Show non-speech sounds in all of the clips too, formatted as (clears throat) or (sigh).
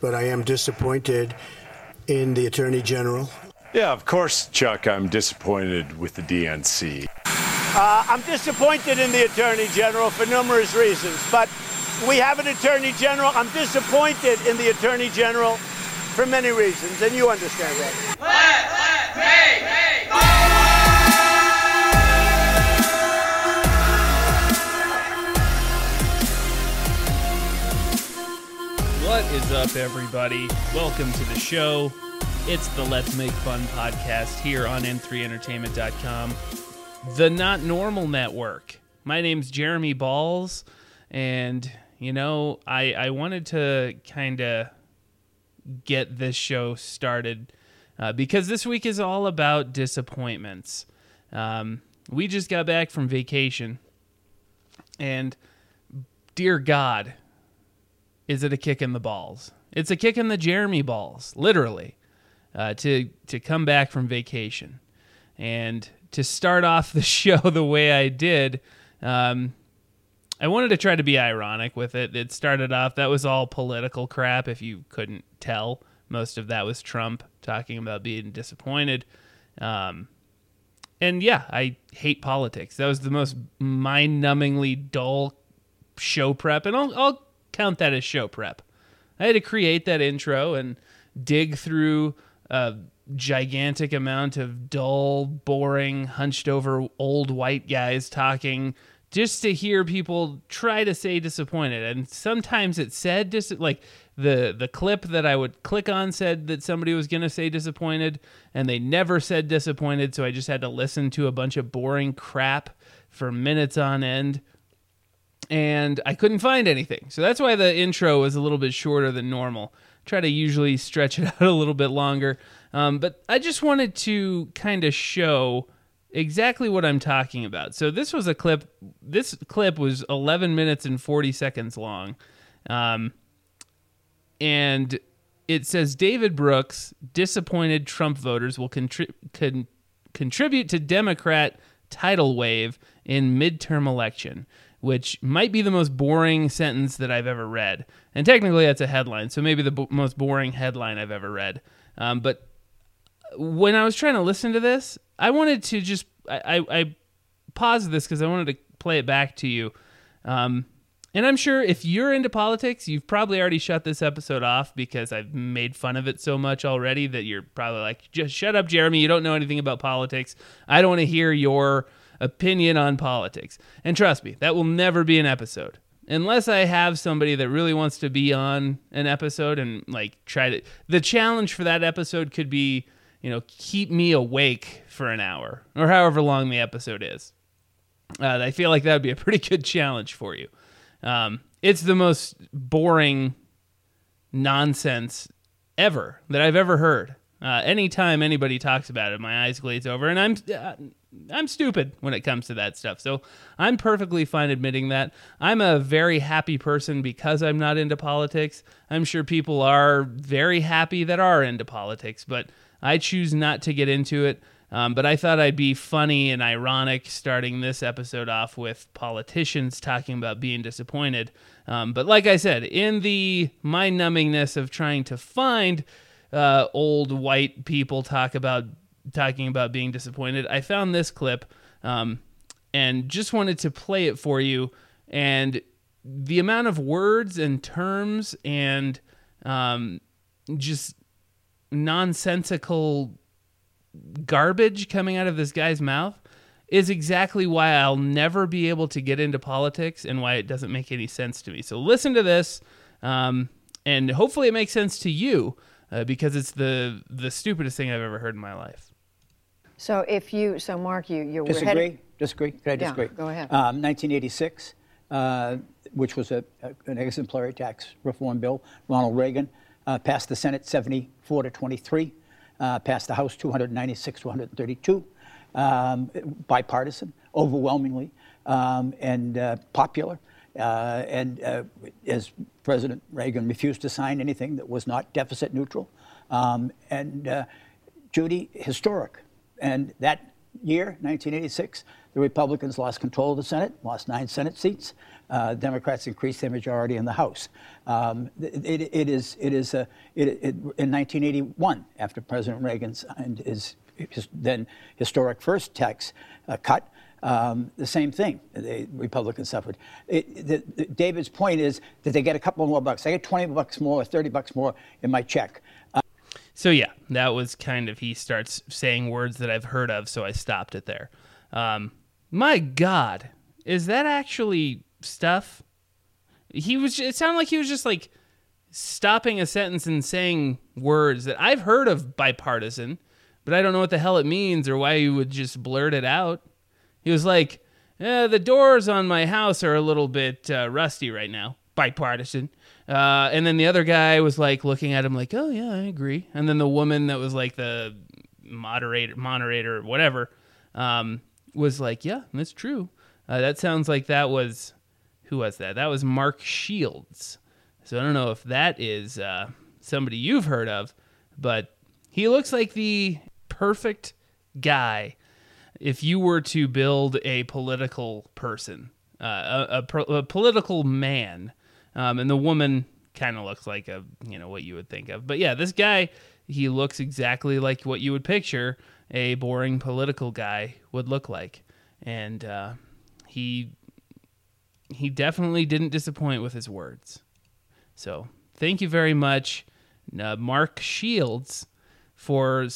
but I am disappointed in the Attorney General. Yeah, of course, Chuck, I'm disappointed with the DNC. Uh, I'm disappointed in the Attorney General for numerous reasons, but we have an Attorney General. I'm disappointed in the Attorney General for many reasons, and you understand that. What is up, everybody? Welcome to the show. It's the Let's Make Fun podcast here on N3Entertainment.com, the Not Normal Network. My name's Jeremy Balls, and you know, I I wanted to kind of get this show started uh, because this week is all about disappointments. Um, we just got back from vacation, and dear God, is it a kick in the balls? It's a kick in the Jeremy balls, literally uh, to to come back from vacation and to start off the (laughs) show the way I did. Um, I wanted to try to be ironic with it. It started off that was all political crap. If you couldn't tell, most of that was Trump talking about being disappointed. Um, and yeah, I hate politics. That was the most mind-numbingly dull show prep, and I'll, I'll count that as show prep. I had to create that intro and dig through a gigantic amount of dull, boring, hunched over old white guys talking just to hear people try to say disappointed. And sometimes it said dis- like the the clip that I would click on said that somebody was going to say disappointed and they never said disappointed, so I just had to listen to a bunch of boring crap for minutes on end. And I couldn't find anything. So that's why the intro was a little bit shorter than normal try to usually stretch it (laughs) out a little bit longer. Um, but I just wanted to kind of show exactly what I'm talking about. So this was a clip. This clip was 11 minutes and 40 seconds long, um, and it says David Brooks disappointed Trump voters will contri- con- contribute to Democrat tidal wave in midterm election which might be the most boring sentence that I've ever read. And technically, that's a headline, so maybe the most boring headline I've ever read. Um, but when I was trying to listen to this, I wanted to just I, I, I paused this because I wanted to play it back to you. Um, and I'm sure if you're into politics, you've probably already shut this episode off because I've made fun of it so much already that you're probably like, just shut up, Jeremy. You don't know anything about politics. I don't want to hear your opinion on politics. And trust me, that will never be an episode. Unless I have somebody that really wants to be on an episode and like try to the challenge for that episode could be, you know, keep me awake for an hour or however long the episode is. Uh, I feel like that would be a pretty good challenge for you. Um, it's the most boring nonsense ever that I've ever heard. Uh, anytime anybody talks about it, my eyes glaze over, and I'm uh, I'm stupid when it comes to that stuff. So I'm perfectly fine admitting that. I'm a very happy person because I'm not into politics. I'm sure people are very happy that are into politics, but I choose not to get into it. Um, but I thought I'd be funny and ironic starting this episode off with politicians talking about being disappointed. Um, but like I said, in the mind numbingness of trying to find uh, old white people talk about talking about being disappointed, I found this clip um, and just wanted to play it for you. And the amount of words and terms and um, just nonsensical garbage coming out of this guy's mouth is exactly why I'll never be able to get into politics and why it doesn't make any sense to me. So listen to this, um, and hopefully it makes sense to you uh, because it's the the stupidest thing I've ever heard in my life. So if you, so Mark, you you disagree. Headed, disagree. Could I disagree? Yeah, go ahead. Um, 1986, uh, which was a, a, an exemplary tax reform bill. Ronald Reagan uh, passed the Senate 74 to 23, uh, passed the House 296 to 132, um, bipartisan, overwhelmingly, um, and uh, popular. Uh, and uh, as President Reagan refused to sign anything that was not deficit neutral. Um, and Judy, historic. And that year, 1986, the Republicans lost control of the Senate, lost nine Senate seats. uh, Democrats increased their majority in the House. Um, it, it is, it is a, it, it, in 1981, after President Reagan signed his, his then historic first tax uh, cut, um, the same thing. The Republicans suffered. It, the, the, David's point is that they get a couple more bucks. I get 20 bucks more, 30 bucks more in my check. Uh, so yeah, that was kind of he starts saying words that I've heard of, so I stopped it there. Um, my God, is that actually stuff? He was. It sounded like he was just like stopping a sentence and saying words that I've heard of bipartisan, but I don't know what the hell it means or why you would just blurt it out. He was like, eh, "The doors on my house are a little bit uh, rusty right now." Bipartisan. Uh, and then the other guy was like looking at him like, "Oh yeah, I agree." And then the woman that was like the moderator, moderator, whatever, um, was like, "Yeah, that's true." Uh, that sounds like that was who was that? That was Mark Shields. So I don't know if that is uh, somebody you've heard of, but he looks like the perfect guy if you were to build a political person, uh, a, a, a, political man, um, and the woman kind of looks like a you know what you would think of. But yeah, this guy he looks exactly like what you would picture a boring political guy would look like, and uh, he he definitely didn't disappoint with his words. So thank you very much, uh, Mark Shields, for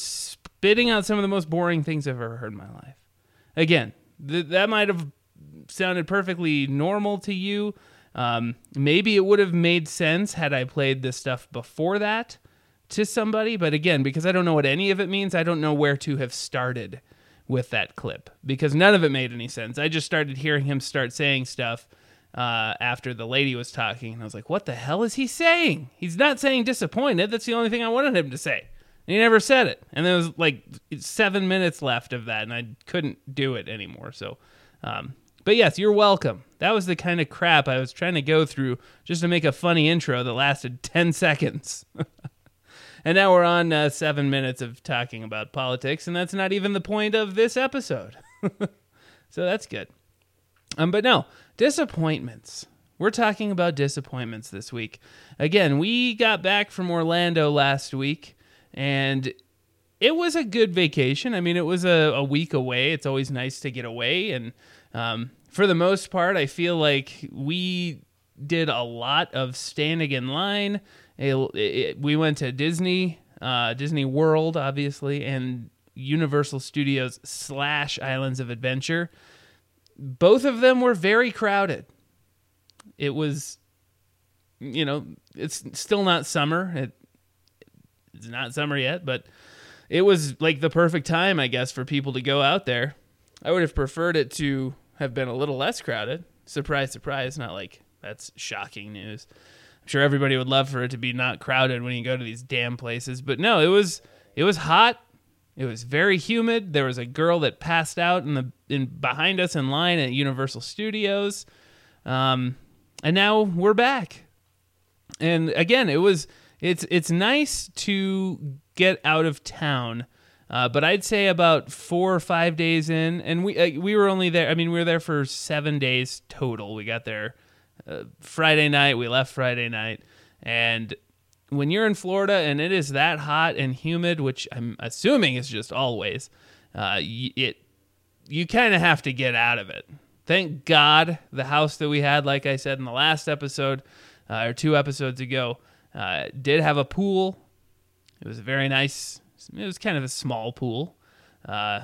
spitting out some of the most boring things I've ever heard in my life. Again, th- that might have sounded perfectly normal to you. Um, maybe it would have made sense had I played this stuff before that to somebody. But again, because I don't know what any of it means, I don't know where to have started with that clip because none of it made any sense. I just started hearing him start saying stuff uh, after the lady was talking, and I was like, "What the hell is he saying? He's not saying disappointed. That's the only thing I wanted him to say." And he never said it, and there was like seven minutes left of that, and I couldn't do it anymore. So, um, but yes, you're welcome. That was the kind of crap I was trying to go through just to make a funny intro that lasted (laughs) ten seconds. (laughs) And now we're on uh, seven minutes of talking about politics, and that's not even the point of this episode. (laughs) so that's good. Um, but no, disappointments. We're talking about disappointments this week. Again, we got back from Orlando last week, and it was a good vacation. I mean, it was a, a week away. It's always nice to get away. And um, for the most part, I feel like we did a lot of standing in line it, it, we went to Disney, uh, Disney World, obviously, and Universal Studios slash Islands of Adventure. Both of them were very crowded. It was, you know, it's still not summer. It, it's not summer yet, but it was like the perfect time, I guess, for people to go out there. I would have preferred it to have been a little less crowded. Surprise, surprise. Not like that's shocking news. I'm sure everybody would love for it to be not crowded when you go to these damn places, but no, it was it was hot. It was very humid. There was a girl that passed out in the in behind us in line at Universal Studios. Um, and now we're back. And again, it was it's it's nice to get out of town. Uh, but I'd say about four or five days in, and we uh, we were only there. I mean, we were there for seven days total. We got there uh, Friday night. We left Friday night, and when you're in Florida and it is that hot and humid, which I'm assuming is just always, uh, it you kind of have to get out of it. Thank God the house that we had, like I said in the last episode uh, or two episodes ago, uh, did have a pool. It was a very nice. It was kind of a small pool, uh,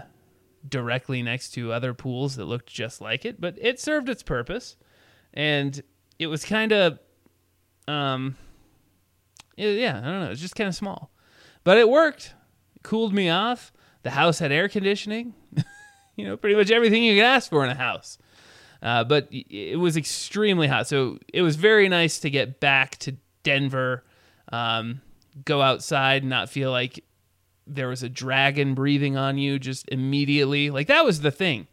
directly next to other pools that looked just like it, but it served its purpose. And it was kind of, um, it, yeah, I don't know, it's just kind of small, but it worked. It cooled me off. The house had air conditioning. (laughs) you know, pretty much everything you could ask for in a house. Uh, but it was extremely hot, so it was very nice to get back to Denver, um, go outside, and not feel like there was a dragon breathing on you just immediately. Like that was the thing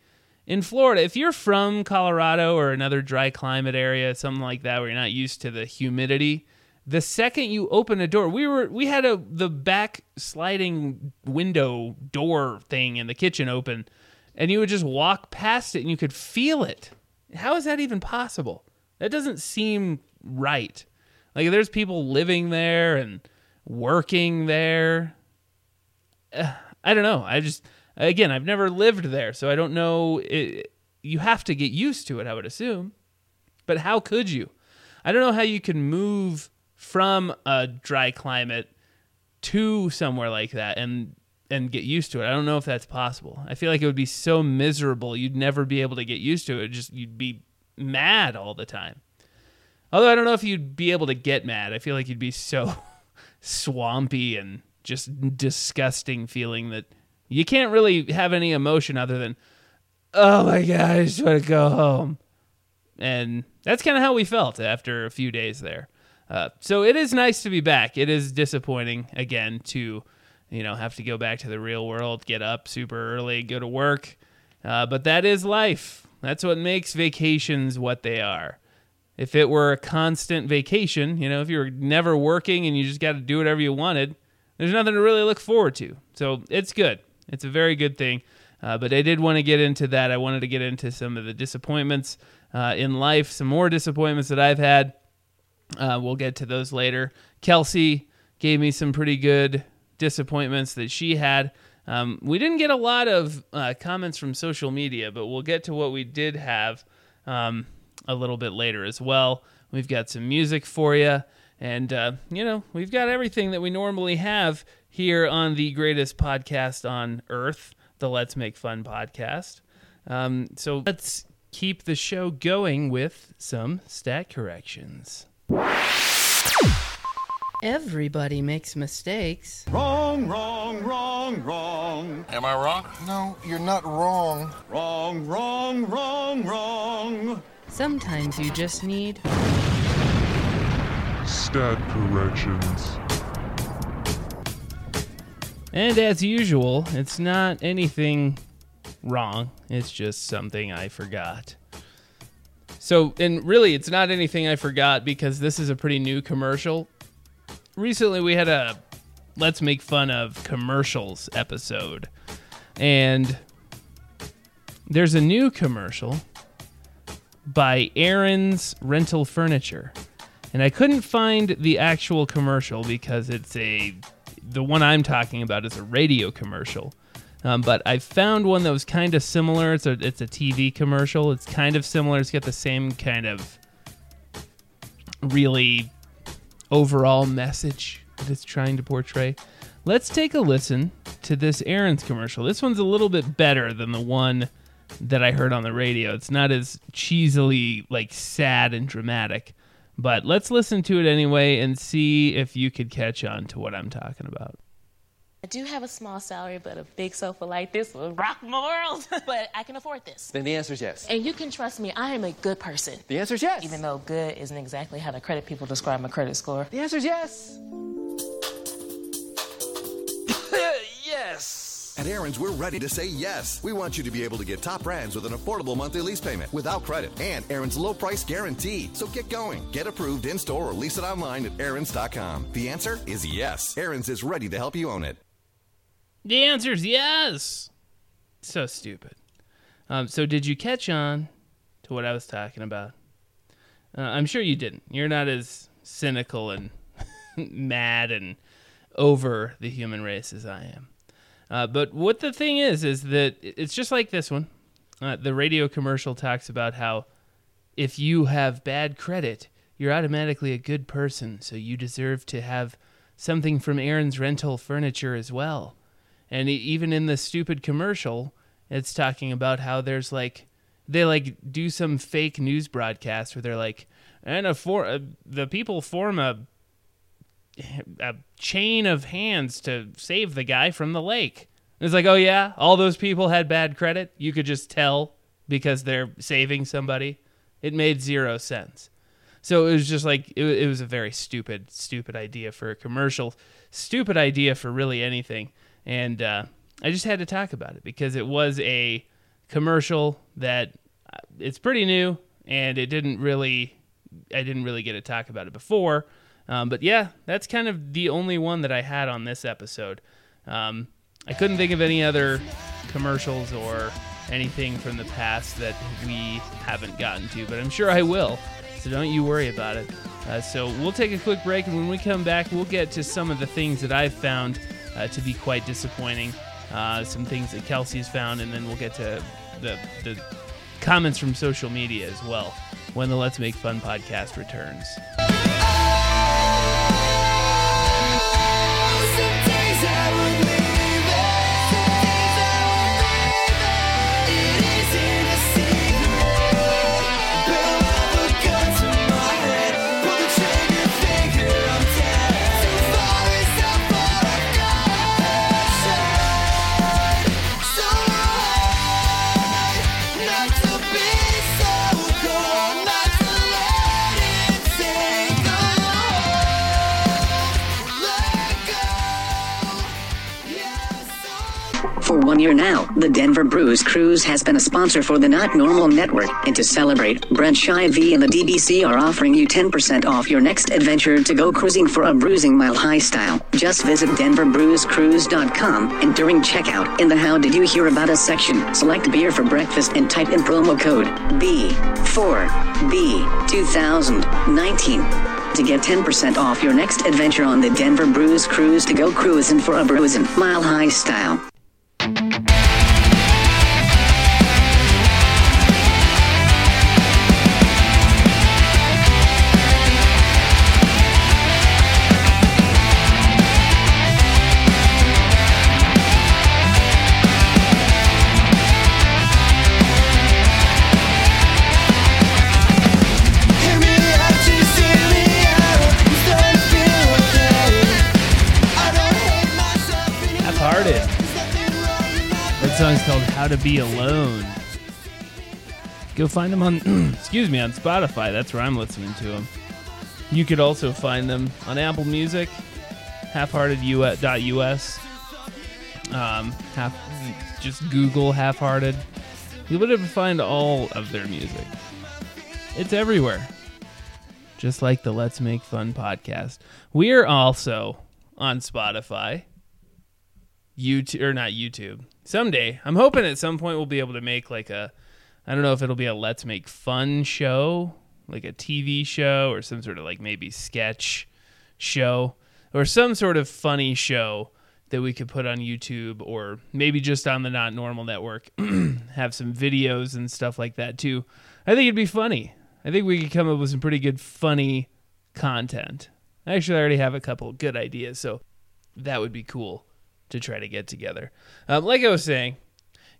in Florida, if you're from Colorado or another dry climate area, something like that, where you're not used to the humidity, the second you open a door, we were we had a the back sliding window door thing in the kitchen open, and you would just walk past it and you could feel it. How is that even possible? That doesn't seem right. Like there's people living there and working there. Uh, I don't know. I just again, I've never lived there, so I don't know. It, you have to get used to it, I would assume. But how could you? I don't know how you can move from a dry climate to somewhere like that and and get used to it. I don't know if that's possible. I feel like it would be so miserable. You'd never be able to get used to it. Just you'd be mad all the time. Although I don't know if you'd be able to get mad. I feel like you'd be so (laughs) swampy and just disgusting feeling that you can't really have any emotion other than, oh my God, I just want to go home. And that's kind of how we felt after a few days there. Uh, so it is nice to be back. It is disappointing, again, to you know have to go back to the real world, get up super early, go to work. Uh, but that is life. That's what makes vacations what they are. If it were a constant vacation, you know, if you were never working and you just got to do whatever you wanted, there's nothing to really look forward to. So it's good. It's a very good thing. Uh, but I did want to get into that. I wanted to get into some of the disappointments uh, in life, some more disappointments that I've had. Uh, we'll get to those later. Kelsey gave me some pretty good disappointments that she had. Um, we didn't get a lot of uh, comments from social media, but we'll get to what we did have. Um, a little bit later as well. We've got some music for you. And, uh, you know, we've got everything that we normally have here on the greatest podcast on earth, the Let's Make Fun podcast. Um, so let's keep the show going with some stat corrections. Everybody makes mistakes. Wrong, wrong, wrong, wrong. Am I wrong? No, you're not wrong. Wrong, wrong, wrong, wrong. Sometimes you just need stat corrections. And as usual, it's not anything wrong, it's just something I forgot. So, and really, it's not anything I forgot because this is a pretty new commercial. Recently, we had a Let's Make Fun of Commercials episode. And there's a new commercial by Aaron's Rental Furniture. And I couldn't find the actual commercial because it's a the one I'm talking about is a radio commercial. Um, but I found one that was kind of similar. It's a it's a TV commercial. It's kind of similar. It's got the same kind of really overall message that it's trying to portray. Let's take a listen to this Aaron's commercial. This one's a little bit better than the one that I heard on the radio. It's not as cheesily like sad and dramatic. But let's listen to it anyway and see if you could catch on to what I'm talking about. I do have a small salary, but a big sofa like this will rock my world. (laughs) but I can afford this. Then the answer is yes. And you can trust me, I am a good person. The answer is yes. Even though good isn't exactly how the credit people describe my credit score. The answer is yes. (laughs) yes. At Aaron's, we're ready to say yes. We want you to be able to get top brands with an affordable monthly lease payment without credit and Aaron's low price guarantee. So get going. Get approved in store or lease it online at Aaron's.com. The answer is yes. Aaron's is ready to help you own it. The answer is yes. So stupid. Um, so, did you catch on to what I was talking about? Uh, I'm sure you didn't. You're not as cynical and (laughs) mad and over the human race as I am. Uh, but what the thing is, is that it's just like this one. Uh, the radio commercial talks about how if you have bad credit, you're automatically a good person, so you deserve to have something from Aaron's rental furniture as well. And even in the stupid commercial, it's talking about how there's like they like do some fake news broadcast where they're like, and a for uh, the people form a a chain of hands to save the guy from the lake. It's like, oh yeah, all those people had bad credit. You could just tell because they're saving somebody. It made zero sense. So it was just like it, it was a very stupid, stupid idea for a commercial, stupid idea for really anything. And uh, I just had to talk about it because it was a commercial that uh, it's pretty new and it didn't really, I didn't really get to talk about it before. Um, but yeah, that's kind of the only one that I had on this episode. Um, I couldn't think of any other commercials or anything from the past that we haven't gotten to, but I'm sure I will. So don't you worry about it. Uh, so we'll take a quick break, and when we come back, we'll get to some of the things that I've found uh, to be quite disappointing, uh, some things that Kelsey's found, and then we'll get to the, the comments from social media as well when the Let's Make Fun podcast returns. Listen. For one year now, the Denver Brews Cruise has been a sponsor for the Not Normal Network, and to celebrate, Brent Shy V and the DBC are offering you 10% off your next adventure to go cruising for a bruising mile high style. Just visit denverbrewscruise.com and during checkout, in the How Did You Hear About Us section, select beer for breakfast and type in promo code B4B2019 to get 10% off your next adventure on the Denver Brews Cruise to go cruising for a bruising mile high style. Half-hearted. Song's called "How to Be Alone." Go find them on, (clears throat) excuse me, on Spotify. That's where I'm listening to them. You could also find them on Apple Music, halfhearted.us. Um, half, just Google half-hearted. You'll be able to find all of their music. It's everywhere. Just like the Let's Make Fun podcast. We're also on Spotify. YouTube or not YouTube. Someday, I'm hoping at some point we'll be able to make like a I don't know if it'll be a Let's Make Fun show, like a TV show or some sort of like maybe sketch show or some sort of funny show that we could put on YouTube or maybe just on the Not Normal Network. (clears throat) Have some videos and stuff like that too. I think it'd be funny. I think we could come up with some pretty good funny content. Actually, I already have a couple good ideas, so that would be cool to try to get together. Um, like I was saying,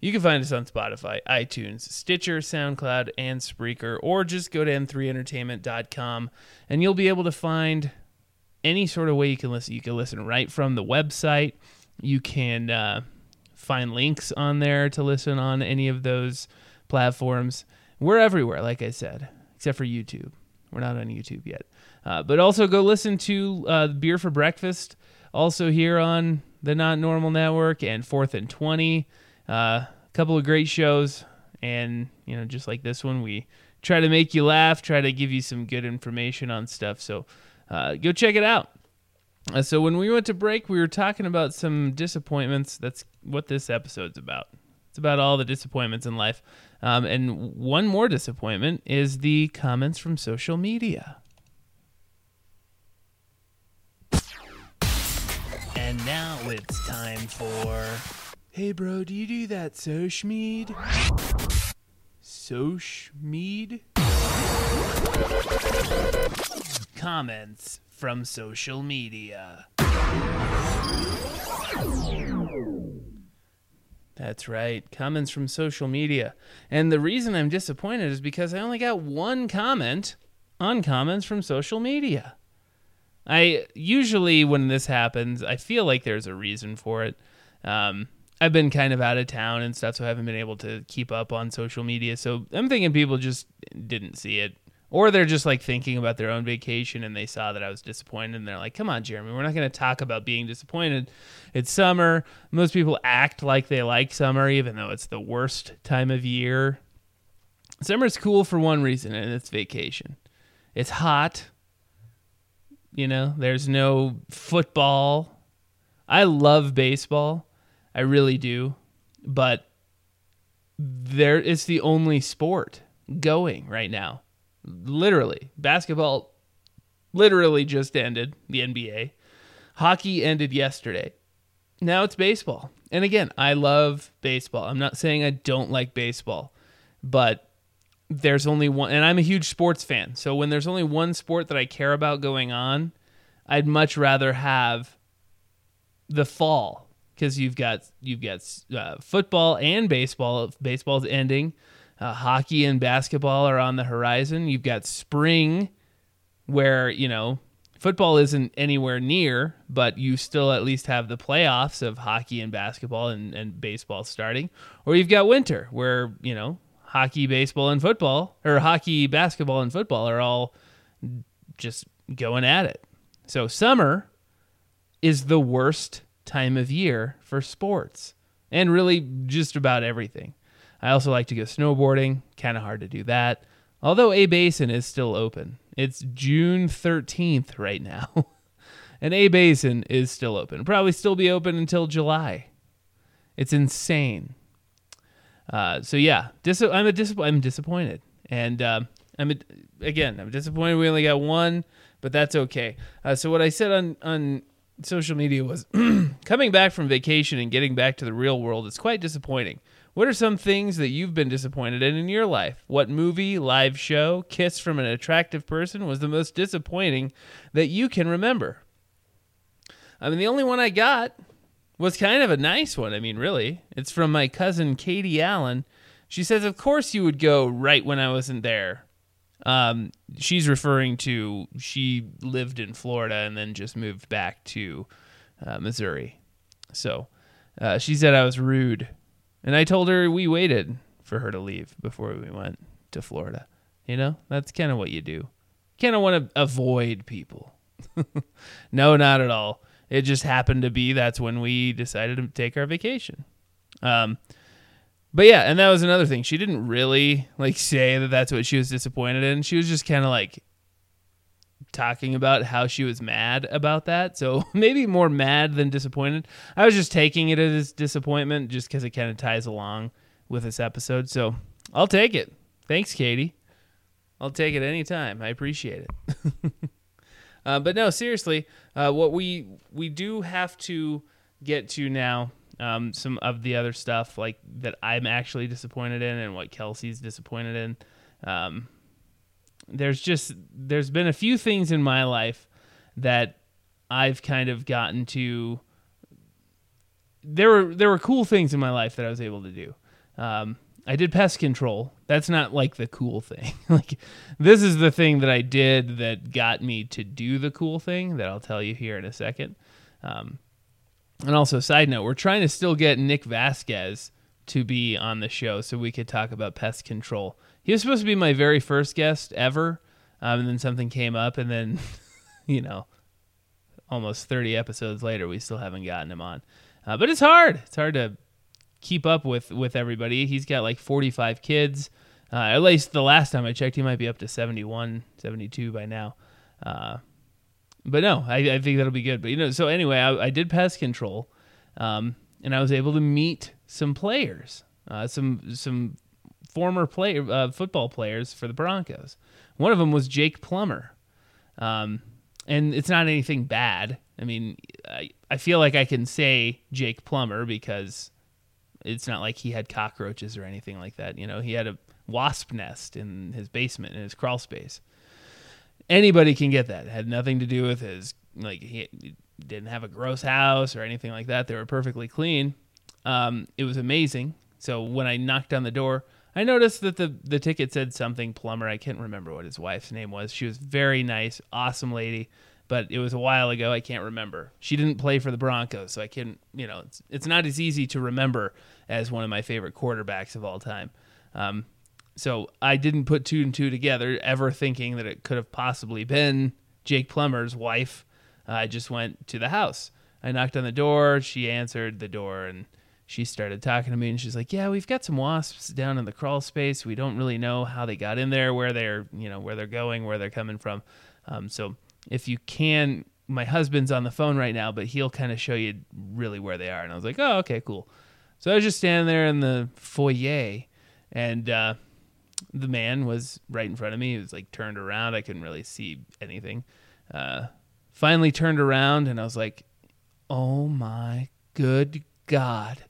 you can find us on Spotify, iTunes, Stitcher, SoundCloud, and Spreaker, or just go to n3entertainment.com and you'll be able to find any sort of way you can listen. You can listen right from the website. You can uh, find links on there to listen on any of those platforms. We're everywhere, like I said, except for YouTube. We're not on YouTube yet. Uh, but also go listen to uh, Beer for Breakfast, also here on the Not Normal Network and Fourth and Twenty. A uh, couple of great shows, and you know, just like this one, we try to make you laugh, try to give you some good information on stuff. So uh, go check it out. Uh, so when we went to break, we were talking about some disappointments. That's what this episode's about. It's about all the disappointments in life. Um, and one more disappointment is the comments from social media. And now it's time for. Hey, bro, do you do that Sochmead? Sochmead? Comments from social media. That's right. Comments from social media. And the reason I'm disappointed is because I only got one comment on comments from social media. I usually, when this happens, I feel like there's a reason for it. Um, I've been kind of out of town and stuff, so I haven't been able to keep up on social media. So I'm thinking people just didn't see it. Or they're just like thinking about their own vacation and they saw that I was disappointed and they're like, come on, Jeremy, we're not going to talk about being disappointed. It's summer. Most people act like they like summer, even though it's the worst time of year. Summer's cool for one reason, and it's vacation. It's hot. You know, there's no football. I love baseball. I really do. But there it's the only sport going right now Literally, basketball literally just ended. The NBA, hockey ended yesterday. Now it's baseball. And again, I love baseball. I'm not saying I don't like baseball, but there's only one, and I'm a huge sports fan. So when there's only one sport that I care about going on, I'd much rather have the fall because you've got you've got uh, football and baseball. Baseball's ending. Uh, hockey and basketball are on the horizon. You've got spring, where you know football isn't anywhere near, but you still at least have the playoffs of hockey and basketball and, and baseball starting. Or you've got winter, where you know hockey, baseball, and football, or hockey, basketball, and football are all just going at it. So summer is the worst time of year for sports and really just about everything. I also like to go snowboarding, kind of hard to do that. Although A Basin is still open. It's June 13th right now. (laughs) and A Basin is still open. Probably still be open until July. It's insane. Uh, so yeah, dis- I'm a dis- I'm disappointed, and uh, I'm a, again I'm disappointed we only got one, but that's okay. Uh, so what I said on on social media was (clears throat) coming back from vacation and getting back to the real world is quite disappointing. What are some things that you've been disappointed in in your life? What movie, live show, kiss from an attractive person was the most disappointing that you can remember? I mean, the only one I got was kind of a nice one. I mean, really. It's from my cousin Katie Allen. She says, Of course you would go right when I wasn't there. Um, she's referring to she lived in Florida and then just moved back to uh, Missouri. So uh, she said I was rude. And I told her we waited for her to leave before we went to Florida. You know, that's kind of what you do. Kind of want to avoid people. (laughs) no, not at all. It just happened to be that's when we decided to take our vacation. Um, but yeah, and that was another thing. She didn't really like say that that's what she was disappointed in. She was just kind of like talking about how she was mad about that. So (laughs) maybe more mad than disappointed. I was just taking it as disappointment just because it kind of ties along with this episode. So I'll take it. Thanks, Katie. I'll take it anytime. I appreciate it. (laughs) uh, but no, seriously, uh, what we we do have to get to now. Um, some of the other stuff like that I'm actually disappointed in, and what Kelsey's disappointed in. Um, there's just there's been a few things in my life that I've kind of gotten to. There were there were cool things in my life that I was able to do. Um, I did pest control. That's not like the cool thing. (laughs) like this is the thing that I did that got me to do the cool thing that I'll tell you here in a second. Um, and also, side note, we're trying to still get Nick Vasquez to be on the show so we could talk about pest control. He was supposed to be my very first guest ever, um, and then something came up, and then, (laughs) you know, almost 30 episodes later, we still haven't gotten him on. Uh, but it's hard. It's hard to keep up with with everybody. He's got like 45 kids. Uh, at least the last time I checked, he might be up to 71, 72 by now. Uh, but no, I, I, think that'll be good. But you know, so anyway, I, I did pest control, um, and I was able to meet some players, uh, some some former player uh, football players for the Broncos. One of them was Jake Plummer, um, and it's not anything bad. I mean, I, I feel like I can say Jake Plummer because it's not like he had cockroaches or anything like that. You know, he had a wasp nest in his basement in his crawl space. Anybody can get that. It had nothing to do with his like he didn't have a gross house or anything like that. They were perfectly clean. Um, it was amazing. So when I knocked on the door, I noticed that the the ticket said something plumber. I can't remember what his wife's name was. She was very nice, awesome lady, but it was a while ago. I can't remember. She didn't play for the Broncos, so I can you know it's it's not as easy to remember as one of my favorite quarterbacks of all time. Um, so I didn't put two and two together, ever thinking that it could have possibly been Jake Plummer's wife. I just went to the house. I knocked on the door. She answered the door, and she started talking to me. And she's like, "Yeah, we've got some wasps down in the crawl space. We don't really know how they got in there, where they're, you know, where they're going, where they're coming from. Um, so if you can, my husband's on the phone right now, but he'll kind of show you really where they are." And I was like, "Oh, okay, cool." So I was just standing there in the foyer, and uh, the man was right in front of me. He was like turned around. I couldn't really see anything. Uh, finally turned around and I was like, "Oh my good God!"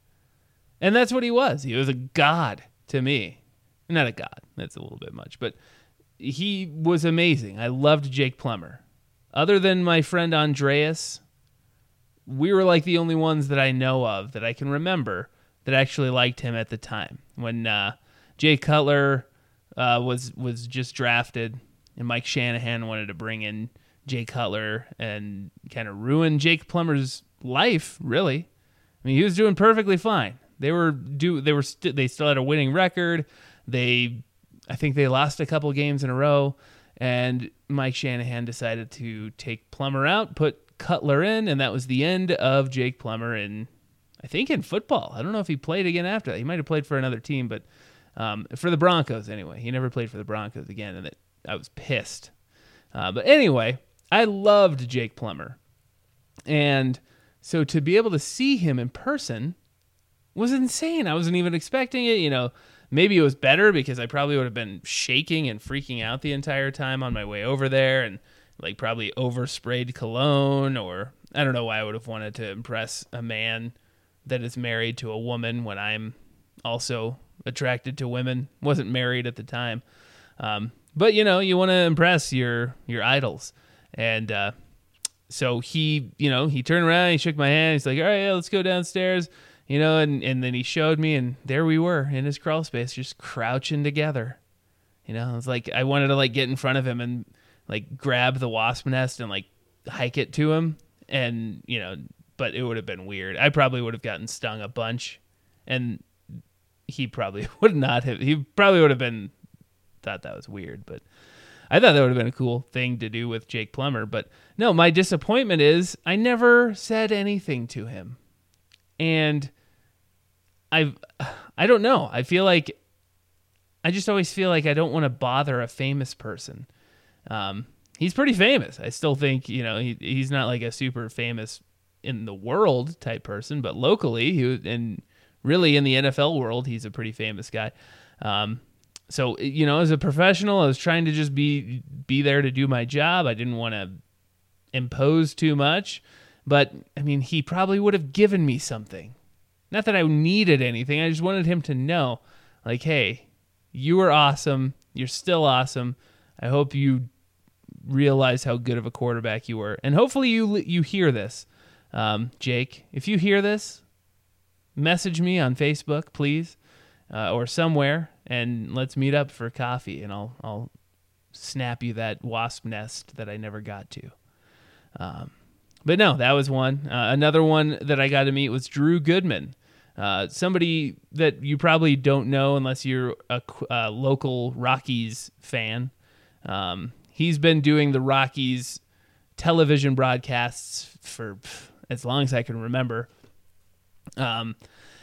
And that's what he was. He was a god to me. Not a god. That's a little bit much, but he was amazing. I loved Jake Plummer. Other than my friend Andreas, we were like the only ones that I know of that I can remember that actually liked him at the time when uh, Jay Cutler uh, was was just drafted, and Mike Shanahan wanted to bring in Jay Cutler and kind of ruin Jake Plummer's life. Really, I mean, he was doing perfectly fine. They were do they were st- they still had a winning record. They, I think they lost a couple games in a row, and Mike Shanahan decided to take Plummer out, put Cutler in, and that was the end of Jake Plummer in, I think in football. I don't know if he played again after that. He might have played for another team, but um, for the Broncos anyway. He never played for the Broncos again, and it, I was pissed. Uh, but anyway, I loved Jake Plummer, and so to be able to see him in person was insane. I wasn't even expecting it. You know, maybe it was better because I probably would have been shaking and freaking out the entire time on my way over there, and like probably oversprayed cologne, or I don't know why I would have wanted to impress a man that is married to a woman when I'm also attracted to women. wasn't married at the time, um, but you know, you want to impress your your idols, and uh, so he, you know, he turned around, he shook my hand, he's like, "All right, yeah, let's go downstairs." You know, and, and then he showed me, and there we were in his crawl space, just crouching together. You know, it's like I wanted to like get in front of him and like grab the wasp nest and like hike it to him, and you know, but it would have been weird. I probably would have gotten stung a bunch, and he probably (laughs) would not have. He probably would have been thought that was weird, but I thought that would have been a cool thing to do with Jake Plummer. But no, my disappointment is I never said anything to him, and I I don't know. I feel like I just always feel like I don't want to bother a famous person. Um, he's pretty famous. I still think you know he he's not like a super famous in the world type person, but locally he and really in the NFL world he's a pretty famous guy. Um, so you know, as a professional, I was trying to just be be there to do my job. I didn't want to impose too much, but I mean, he probably would have given me something. Not that I needed anything. I just wanted him to know, like, hey, you were awesome. You're still awesome. I hope you realize how good of a quarterback you were, and hopefully you you hear this, um, Jake. If you hear this, message me on Facebook, please, uh, or somewhere, and let's meet up for coffee, and I'll I'll snap you that wasp nest that I never got to. Um, but no, that was one. Uh, another one that I got to meet was Drew Goodman, uh, somebody that you probably don't know unless you're a, a local Rockies fan. Um, he's been doing the Rockies television broadcasts for pff, as long as I can remember. Um,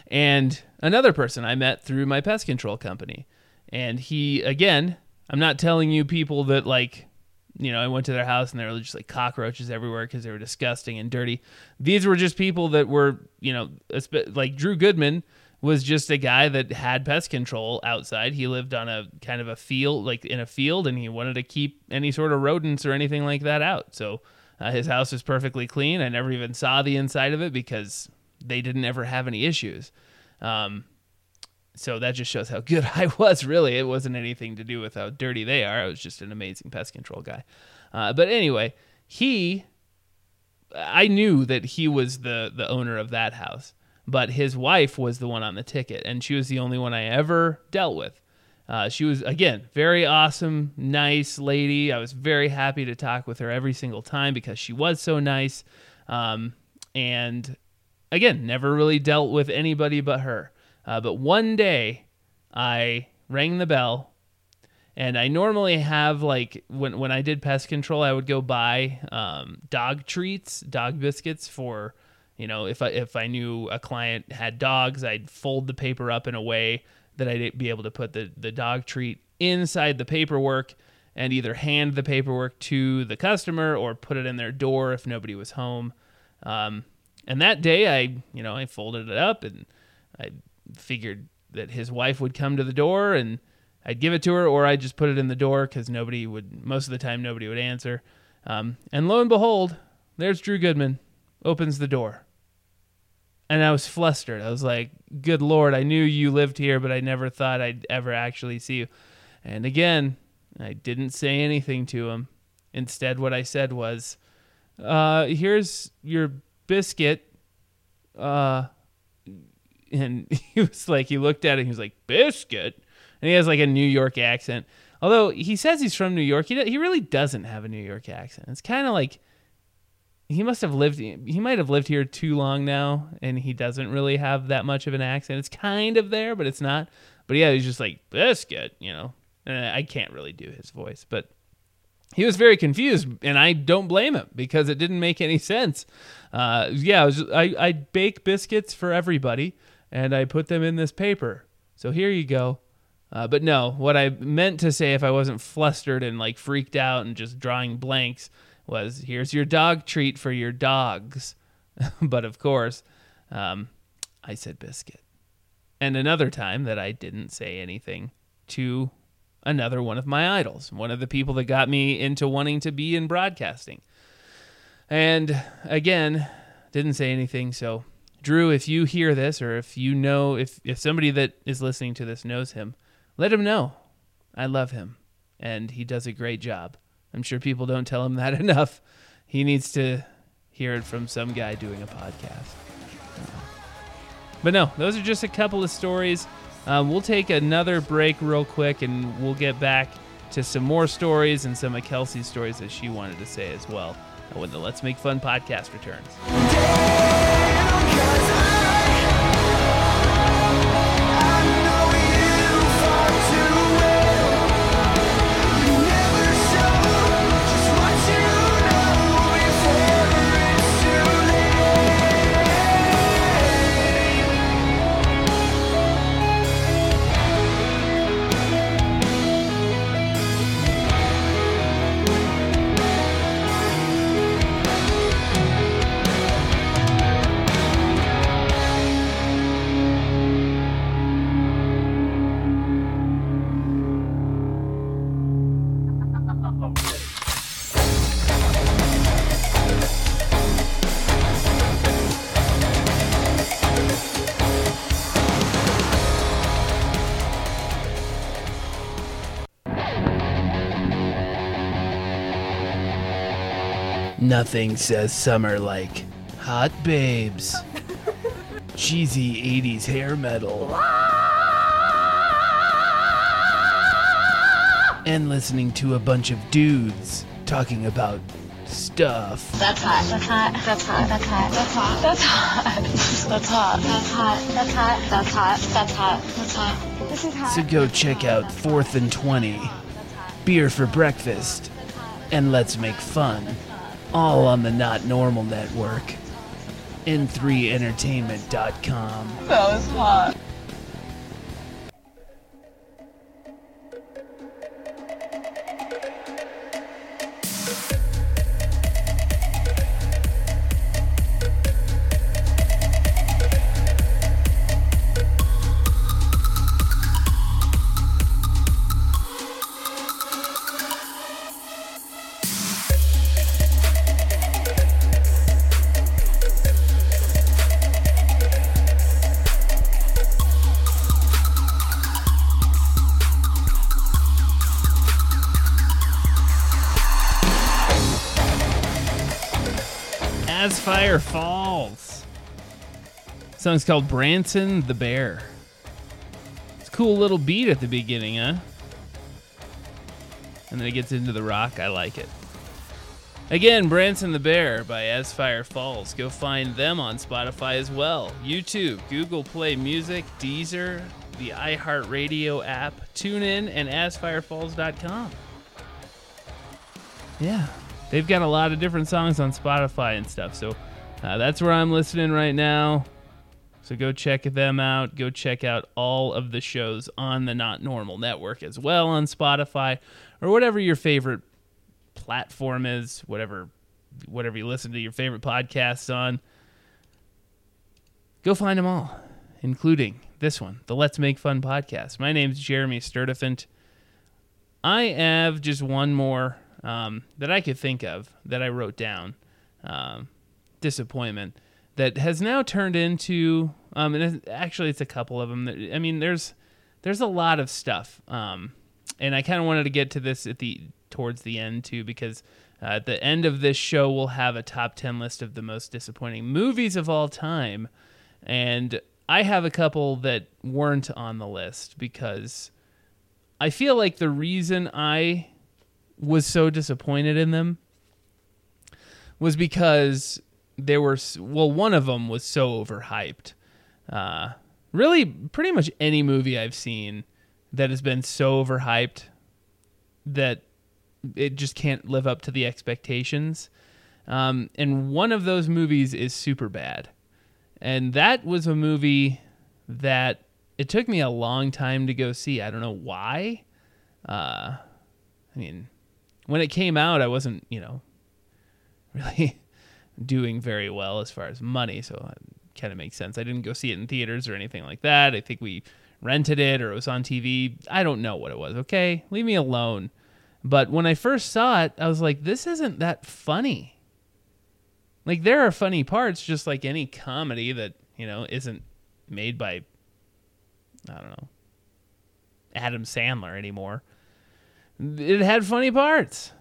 and another person I met through my pest control company. And he, again, I'm not telling you people that like you know, I went to their house and there were just like cockroaches everywhere because they were disgusting and dirty. These were just people that were, you know, like Drew Goodman was just a guy that had pest control outside. He lived on a kind of a field, like in a field, and he wanted to keep any sort of rodents or anything like that out. So uh, his house was perfectly clean. I never even saw the inside of it because they didn't ever have any issues. Um, so that just shows how good (laughs) I was. Really, it wasn't anything to do with how dirty they are. I was just an amazing pest control guy. Uh, but anyway, he, I knew that he was the the owner of that house, but his wife was the one on the ticket, and she was the only one I ever dealt with. Uh, she was again very awesome, nice lady. I was very happy to talk with her every single time because she was so nice. Um, and again, never really dealt with anybody but her. Uh, but one day I rang the bell and I normally have like when when I did pest control, I would go buy um, dog treats, dog biscuits for you know if I if I knew a client had dogs, I'd fold the paper up in a way that I'd be able to put the the dog treat inside the paperwork and either hand the paperwork to the customer or put it in their door if nobody was home. Um, and that day, I you know I folded it up and I figured that his wife would come to the door and I'd give it to her or I'd just put it in the door because nobody would, most of the time, nobody would answer. Um, and lo and behold, there's Drew Goodman, opens the door. And I was flustered. I was like, good Lord, I knew you lived here, but I never thought I'd ever actually see you. And again, I didn't say anything to him. Instead, what I said was, uh, here's your biscuit. Uh, and (laughs) he was like, he looked at it, he was like, biscuit? And he has like a New York accent. Although he says he's from New York, he, he really doesn't have a New York accent. It's kind of like he must have lived, he might have lived here too long now, and he doesn't really have that much of an accent. It's kind of there, but it's not. But yeah, he's just like, biscuit, you know. And I can't really do his voice, but he was very confused, and I don't blame him because it didn't make any sense. Uh, yeah, I, was, I, I bake biscuits for everybody, and I put them in this paper. So here you go. Uh, but no, what I meant to say if I wasn't flustered and like freaked out and just drawing blanks was here's your dog treat for your dogs. (laughs) but of course, um, I said biscuit. And another time that I didn't say anything to another one of my idols, one of the people that got me into wanting to be in broadcasting. And again, didn't say anything. So, Drew, if you hear this, or if you know, if, if somebody that is listening to this knows him, let him know. I love him, and he does a great job. I'm sure people don't tell him that (laughs) enough. He needs to hear it from some guy doing a podcast. But no, those are just a couple of stories. Um, we'll take another break real quick and we'll get back to some more stories and some of Kelsey's stories that she wanted to say as well when the Let's Make Fun podcast returns. Nothing says summer like hot babes, cheesy 80s hair metal, and listening to a bunch of dudes talking about stuff. That's hot. That's hot. That's hot. That's hot. That's hot. That's hot. That's hot. That's hot. That's hot. That's hot. That's hot. That's hot. This is hot. So go check out Fourth and 20, Beer for Breakfast, and Let's Make Fun, all on the Not Normal Network. N3Entertainment.com. That was hot. Falls. Song's called Branson the Bear. It's a cool little beat at the beginning, huh? And then it gets into the rock. I like it. Again, Branson the Bear by As Fire Falls. Go find them on Spotify as well. YouTube, Google Play Music, Deezer, the iHeartRadio app, TuneIn, and AsFireFalls.com. Yeah, they've got a lot of different songs on Spotify and stuff. So uh, that's where I'm listening right now. So go check them out. Go check out all of the shows on the Not Normal Network as well on Spotify or whatever your favorite platform is, whatever whatever you listen to your favorite podcasts on. Go find them all, including this one, the Let's Make Fun podcast. My name's Jeremy Sturdifant. I have just one more um, that I could think of that I wrote down. Um, disappointment that has now turned into, um, and actually it's a couple of them. That, I mean, there's there's a lot of stuff, um, and I kind of wanted to get to this at the towards the end too because uh, at the end of this show we'll have a top ten list of the most disappointing movies of all time, and I have a couple that weren't on the list because I feel like the reason I was so disappointed in them was because there were well one of them was so overhyped. Uh really pretty much any movie i've seen that has been so overhyped that it just can't live up to the expectations. Um and one of those movies is super bad. And that was a movie that it took me a long time to go see. I don't know why. Uh i mean when it came out i wasn't you know (laughs) really doing very well as far as money, so it kind of makes sense. I didn't go see it in theaters or anything like that. I think we rented it or it was on TV. I don't know what it was. Okay, leave me alone. But when I first saw it, I was like, this isn't that funny. Like there are funny parts, just like any comedy that you know isn't made by I don't know Adam Sandler anymore. It had funny parts.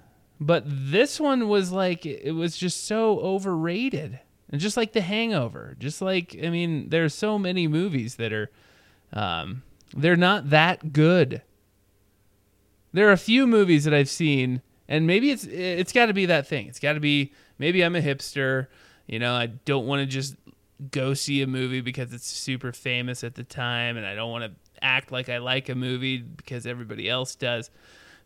But this one was like it was just so overrated. And just like The Hangover, just like I mean, there's so many movies that are um they're not that good. There are a few movies that I've seen and maybe it's it's got to be that thing. It's got to be maybe I'm a hipster, you know, I don't want to just go see a movie because it's super famous at the time and I don't want to act like I like a movie because everybody else does.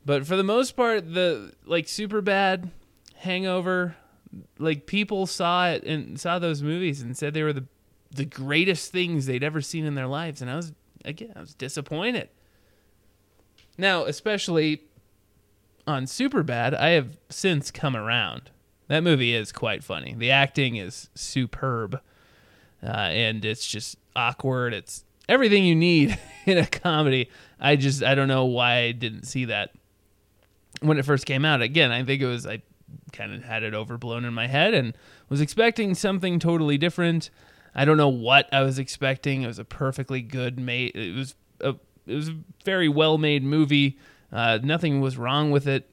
But for the most part, the like super bad hangover, like people saw it and saw those movies and said they were the the greatest things they'd ever seen in their lives. And I was again, I was disappointed. Now, especially on Superbad, I have since come around. That movie is quite funny. The acting is superb, uh, and it's just awkward. It's everything you need (laughs) in a comedy. I just I don't know why I didn't see that when it first came out. Again, I think it was I kind of had it overblown in my head and was expecting something totally different. I don't know what I was expecting. It was a perfectly good made. It was a it was a very well made movie. Uh, nothing was wrong with it.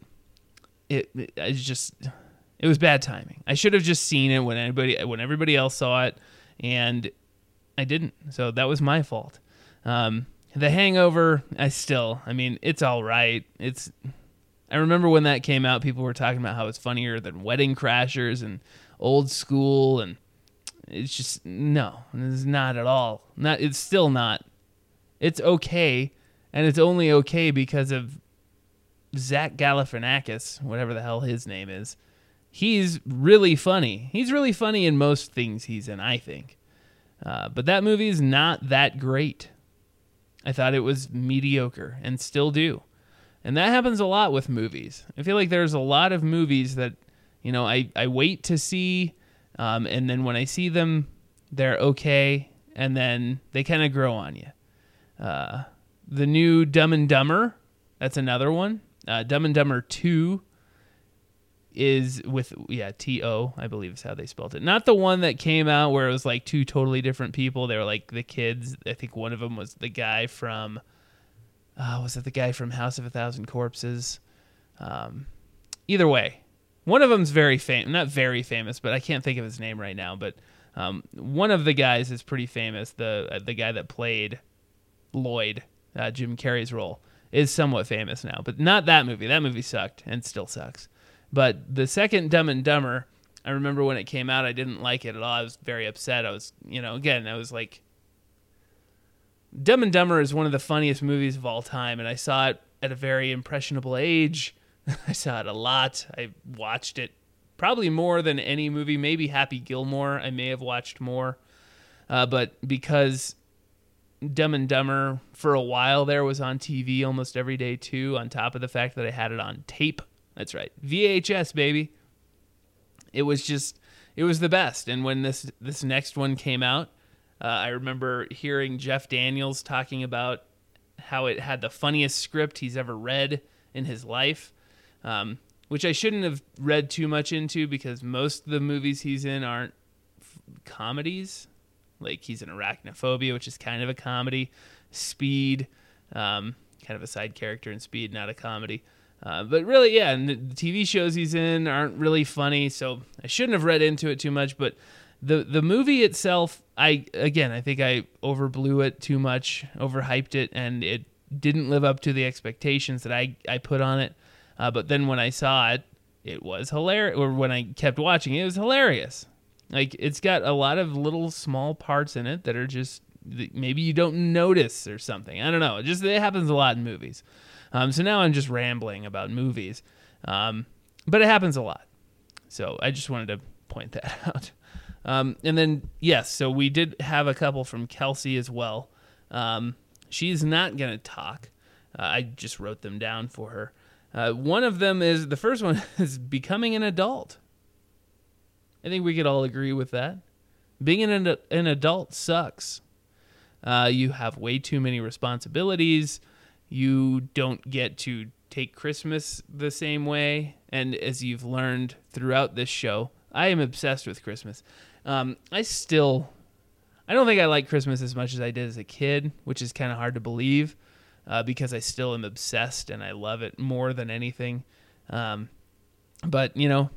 It, it it's just it was bad timing. I should have just seen it when anybody when everybody else saw it, and I didn't. So that was my fault. Um, the Hangover, I still, I mean, it's all right. It's I remember when that came out, people were talking about how it's funnier than Wedding Crashers and Old School, and it's just no, it's not at all. Not it's still not. It's okay, and it's only okay because of Zach Galifianakis, whatever the hell his name is. He's really funny. He's really funny in most things he's in, I think. Uh, but that movie is not that great. I thought it was mediocre, and still do. And that happens a lot with movies. I feel like there's a lot of movies that, you know, I, I wait to see, um, and then when I see them, they're okay, and then they kind of grow on you. Uh, the new Dumb and Dumber, that's another one. Uh, Dumb and Dumber To is with, yeah, T O, I believe is how they spelled it. Not the one that came out where it was like two totally different people. They were like the kids. I think one of them was the guy from uh, was it the guy from House of a Thousand Corpses? Um, either way, one of them's very famous, not very famous, but I can't think of his name right now. But um, one of the guys is pretty famous. The uh, the guy that played Lloyd, uh, Jim Carrey's role, is somewhat famous now, but not that movie. That movie sucked and still sucks. But the second Dumb and Dumber, I remember when it came out, I didn't like it at all. I was very upset. I was, you know, again, I was like Dumb and Dumber is one of the funniest movies of all time, and I saw it at a very impressionable age. (laughs) I saw it a lot. I watched it probably more than any movie. Maybe Happy Gilmore, I may have watched more. Uh, but because Dumb and Dumber for a while there was on TV almost every day too, on top of the fact that I had it on tape. That's right, VHS baby. It was just, it was the best. And when this this next one came out, uh, I remember hearing Jeff Daniels talking about how it had the funniest script he's ever read, in his life, um, which I shouldn't have read too much into because most of the movies he's in aren't f- comedies. Like he's in Arachnophobia, which is kind of a comedy. Speed, um, kind of a side character in Speed, not a comedy. Uh, but really, yeah, and the TV shows he's in aren't really funny, so I shouldn't have read into it too much. But the the movie itself, I again, I think I overblew it too much, overhyped it, and it didn't live up to the expectations that I I put on it. Uh, but then when I saw it, it was hilarious. Or when I kept watching it, it was hilarious. Like it's got a lot of little small parts in it that are just maybe you don't notice or something. I don't know. It just it happens a lot in movies. Um, so now I'm just rambling about movies, um, but it happens a lot. So I just wanted to point that (laughs) out. Um, and then yes, so we did have a couple from Kelsey as well. Um, she's not gonna talk. Uh, I just wrote them down for her. Uh, one of them is the first one (laughs) is becoming an adult. I think we could all agree with that. Being an, an adult sucks. Uh, you have way too many responsibilities. You don't get to take Christmas the same way. And as you've learned throughout this show, I am obsessed with Christmas. Um, I still, I don't think I like Christmas as much as I did as a kid, which is kind of hard to believe uh, because I still am obsessed and I love it more than anything. Um, but, you know,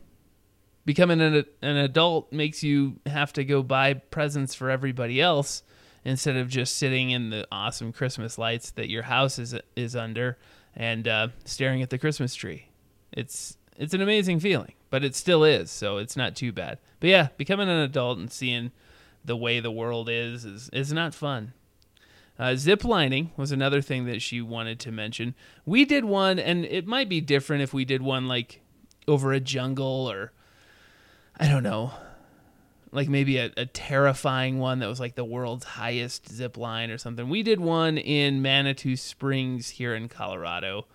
becoming an, an adult makes you have to go buy presents for everybody else instead of just sitting in the awesome Christmas lights that your house is is under and uh, staring at the Christmas tree. It's it's an amazing feeling, but it still is, so it's not too bad. But yeah, becoming an adult and seeing the way the world is is is not fun. Uh, zip lining was another thing that she wanted to mention. We did one, and it might be different if we did one like over a jungle or I don't know, like maybe a, a terrifying one that was like the world's highest zip line or something. We did one in Manitou Springs here in Colorado,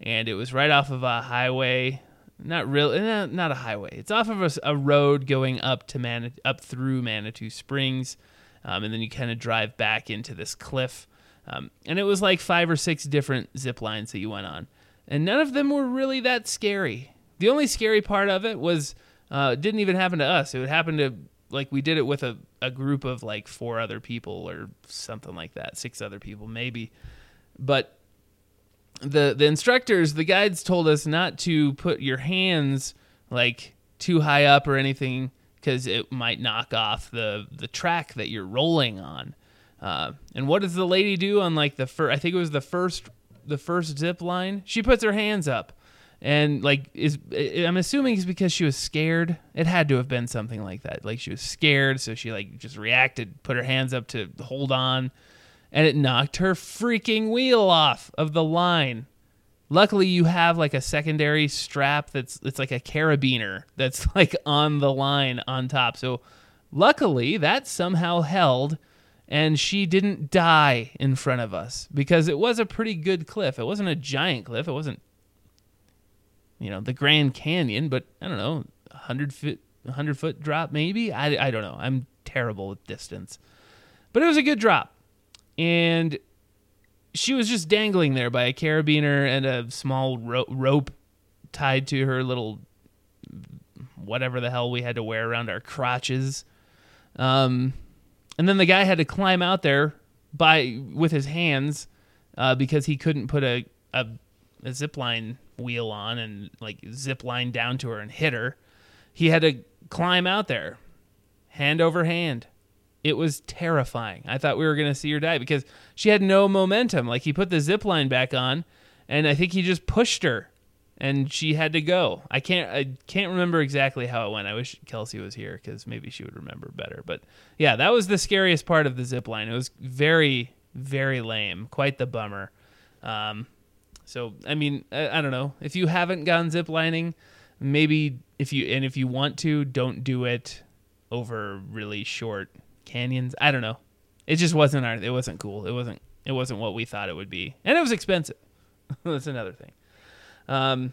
and it was right off of a highway. Not really, eh, not a highway. It's off of a, a road going up to Man, up through Manitou Springs, um, and then you kind of drive back into this cliff. Um, and it was like five or six different zip lines that you went on, and none of them were really that scary. The only scary part of it was uh, it didn't even happen to us. It would happen to like we did it with a, a group of like four other people or something like that, six other people maybe. But the the instructors, the guides told us not to put your hands like too high up or anything because it might knock off the the track that you're rolling on. Uh, and what does the lady do on like the first? I think it was the first the first zip line. She puts her hands up and like is I'm assuming it's because she was scared. It had to have been something like that. Like she was scared, so she like just reacted, put her hands up to hold on, and it knocked her freaking wheel off of the line. Luckily, you have like a secondary strap that's it's like a carabiner that's (laughs) like on the line on top. So luckily, that somehow held and she didn't die in front of us because it was a pretty good cliff. It wasn't a giant cliff. It wasn't you know the Grand Canyon, but I don't know, hundred foot, hundred foot drop maybe. I, I don't know. I'm terrible with distance, but it was a good drop, and she was just dangling there by a carabiner and a small ro- rope tied to her little whatever the hell we had to wear around our crotches. Um, and then the guy had to climb out there by with his hands uh, because he couldn't put a, a, a zip line wheel on and like zip line down to her and hit her. He had to climb out there, hand over hand. It was terrifying. I thought we were going to see her die because she had no momentum. Like he put the zip line back on, and I think he just pushed her, and she had to go. I can't. I can't remember exactly how it went. I wish Kelsey was here because maybe she would remember better. But yeah, that was the scariest part of the zip line. It was very, very lame. Quite the bummer. Um, so I mean, I, I, don't know. If you haven't gone zip lining, maybe if you and if you want to, don't do it over really short canyons. I don't know. It just wasn't our. It wasn't cool. It wasn't. It wasn't what we thought it would be, and it was expensive. (laughs) That's another thing. Um,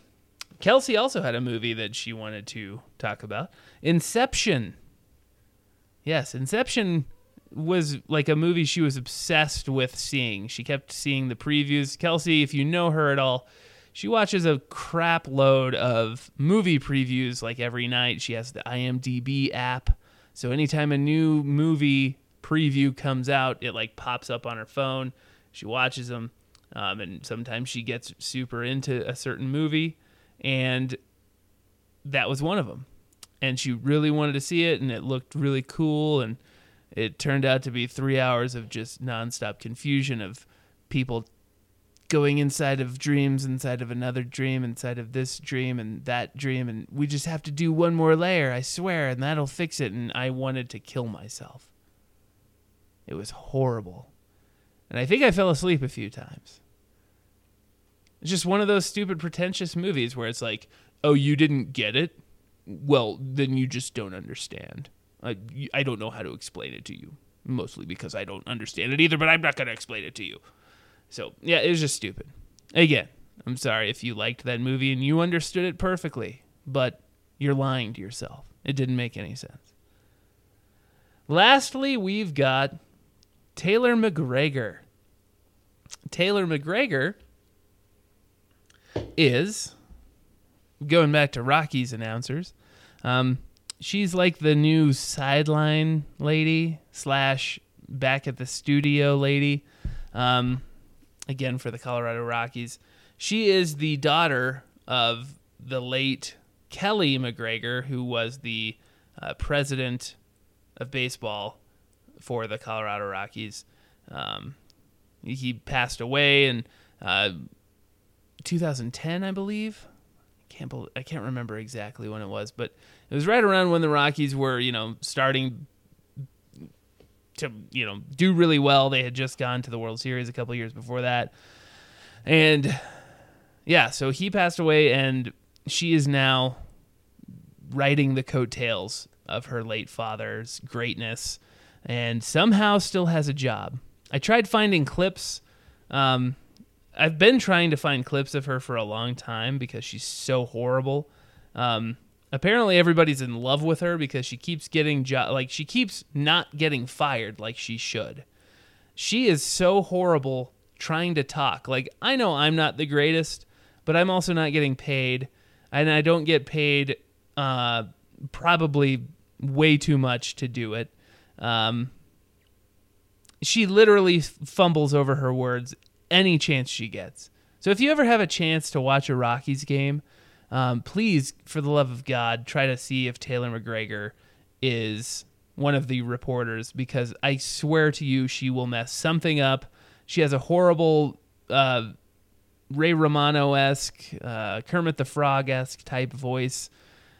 Kelsey also had a movie that she wanted to talk about. Inception. Yes, Inception was like a movie she was obsessed with seeing. She kept seeing the previews. Kelsey, if you know her at all, she watches a crap load of movie previews like every night. She has the IMDb app. So anytime a new movie preview comes out, it like pops up on her phone. She watches them. Um, and sometimes she gets super into a certain movie. And that was one of them. And she really wanted to see it, and it looked really cool. And it turned out to be three hours of just nonstop confusion of people going inside of dreams, inside of another dream, inside of this dream and that dream. And we just have to do one more layer, I swear, and that'll fix it. And I wanted to kill myself. It was horrible. And I think I fell asleep a few times. It's just one of those stupid, pretentious movies where it's like, oh, you didn't get it? Well, then you just don't understand. I, I don't know how to explain it to you. Mostly because I don't understand it either, but I'm not going to explain it to you. So, yeah, it was just stupid. Again, I'm sorry if you liked that movie and you understood it perfectly, but you're lying to yourself. It didn't make any sense. Lastly, we've got Taylor McGregor. Taylor McGregor is going back to Rockies announcers. Um, she's like the new sideline lady slash back at the studio lady. Um, again for the Colorado Rockies. She is the daughter of the late Keli McGregor, who was the uh, president of baseball for the Colorado Rockies. Um, he passed away in uh, 2010, I believe. Can't believe, I can't remember exactly when it was, but it was right around when the Rockies were, you know, starting to, you know, do really well. They had just gone to the World Series a couple years before that. And yeah, so he passed away and she is now riding the coattails of her late father's greatness and somehow still has a job. I tried finding clips. Um, I've been trying to find clips of her for a long time because she's so horrible. Um, apparently, everybody's in love with her because she keeps getting jo- like she keeps not getting fired like she should. She is so horrible trying to talk. Like I know I'm not the greatest, but I'm also not getting paid, and I don't get paid uh, probably way too much to do it. Um, she literally fumbles over her words any chance she gets. So if you ever have a chance to watch a Rockies game, um, please, for the love of God, try to see if Taylor McGregor is one of the reporters because I swear to you, she will mess something up. She has a horrible uh, Ray Romano esque, uh, Kermit the Frog esque type voice,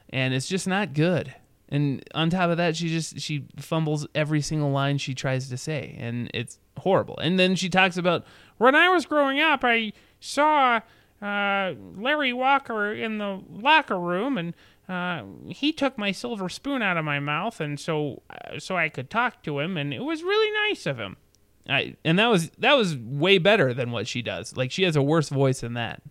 and it's just not good. And on top of that, she just she fumbles every single line she tries to say, and it's horrible. And then she talks about when I was growing up, I saw uh, Larry Walker in the locker room, and uh, he took my silver spoon out of my mouth, and so uh, so I could talk to him, and it was really nice of him. I, and that was that was way better than what she does. Like she has a worse voice than that.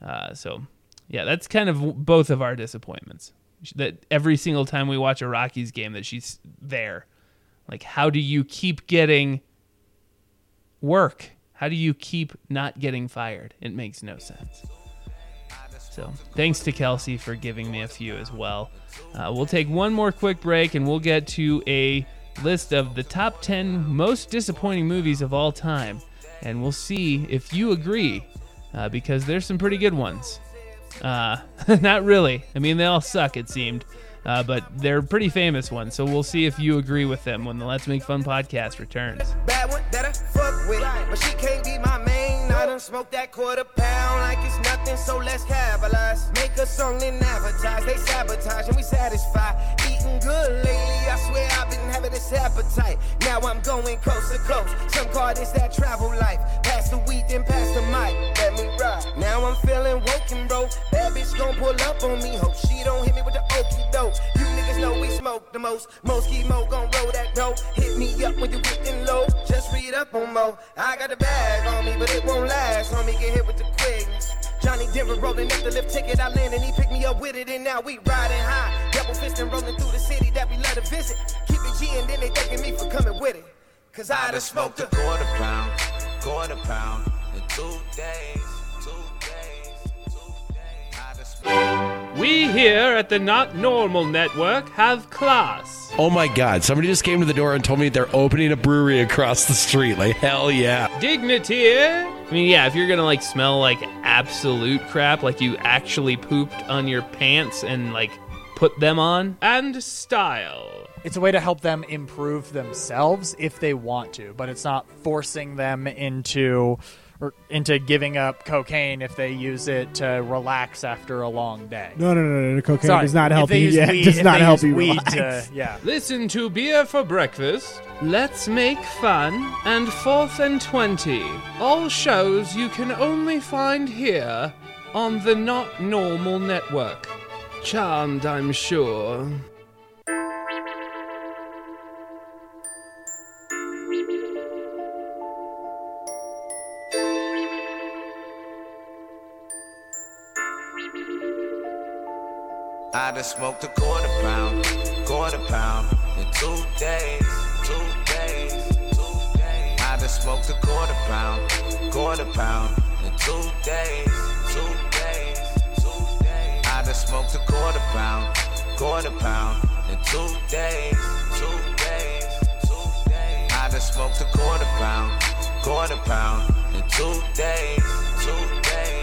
Uh, so yeah, that's kind of both of our disappointments. That every single time we watch a Rockies game, that she's there. Like, how do you keep getting work? How do you keep not getting fired? It makes no sense. So, thanks to Kelsey for giving me a few as well. Uh, we'll take one more quick break and we'll get to a list of the top 10 most disappointing movies of all time. And we'll see if you agree, uh, because there's some pretty good ones. Uh, (laughs) not really. I mean, they all suck, it seemed. Uh, but they're pretty famous ones, so we'll see if you agree with them when the Let's Make Fun podcast returns. That with, but she can't be my main. I done smoke that quarter pound like it's nothing, so let's capitalize. Make a song then advertise, they sabotage and we satisfy. Eating good lately, I swear I've been having this appetite. Now I'm going coast to coast. Some call this that travel life. Pass the weed, then pass the mic. Let me ride. Now I'm feeling woke and bro. Bad bitch gon' pull up on me. Hope she don't hit me with the okie doke. You niggas know we smoke the most. Most chemo gon' roll that dope. Hit me up when you getting low. Just read up on Mo. I got the bag on me, but it won't last. Homie, get hit with the quickness. Jahni Denver rolling up the lift ticket. I landed, he picked me up with it, and now we riding high. Double fisting rolling through the city that we love to visit. Keep it G, and then they thanking me for coming with it. Cause I done smoked a quarter pound, quarter pound in two days, two days. We here at the Not Normal Network have class. Oh my god, somebody just came to the door and told me they're opening a brewery across the street. Like, hell yeah. Dignity. Eh? I mean, yeah, if you're gonna like smell like absolute crap, like you actually pooped on your pants and like put them on, and style. It's a way to help them improve themselves if they want to, but it's not forcing them into or into giving up cocaine if they use it to relax after a long day. No, no, no, no. The cocaine Sorry, does not if help you. use Yeah, (laughs) weed- it does not they help you weed relax. to- yeah. Listen to Beer for Breakfast, Let's Make Fun, and Fourth and Twenty. All shows you can only find here on the Not Normal Network. Charmed, I'm sure. I just smoked a quarter pound, quarter pound in two days, two days, two days. I just smoked a quarter pound, quarter pound in two days, two days, two days. I just smoked a quarter pound, quarter pound in two days, two days, two days. I just smoked a quarter pound, quarter pound in two days, two days, two days.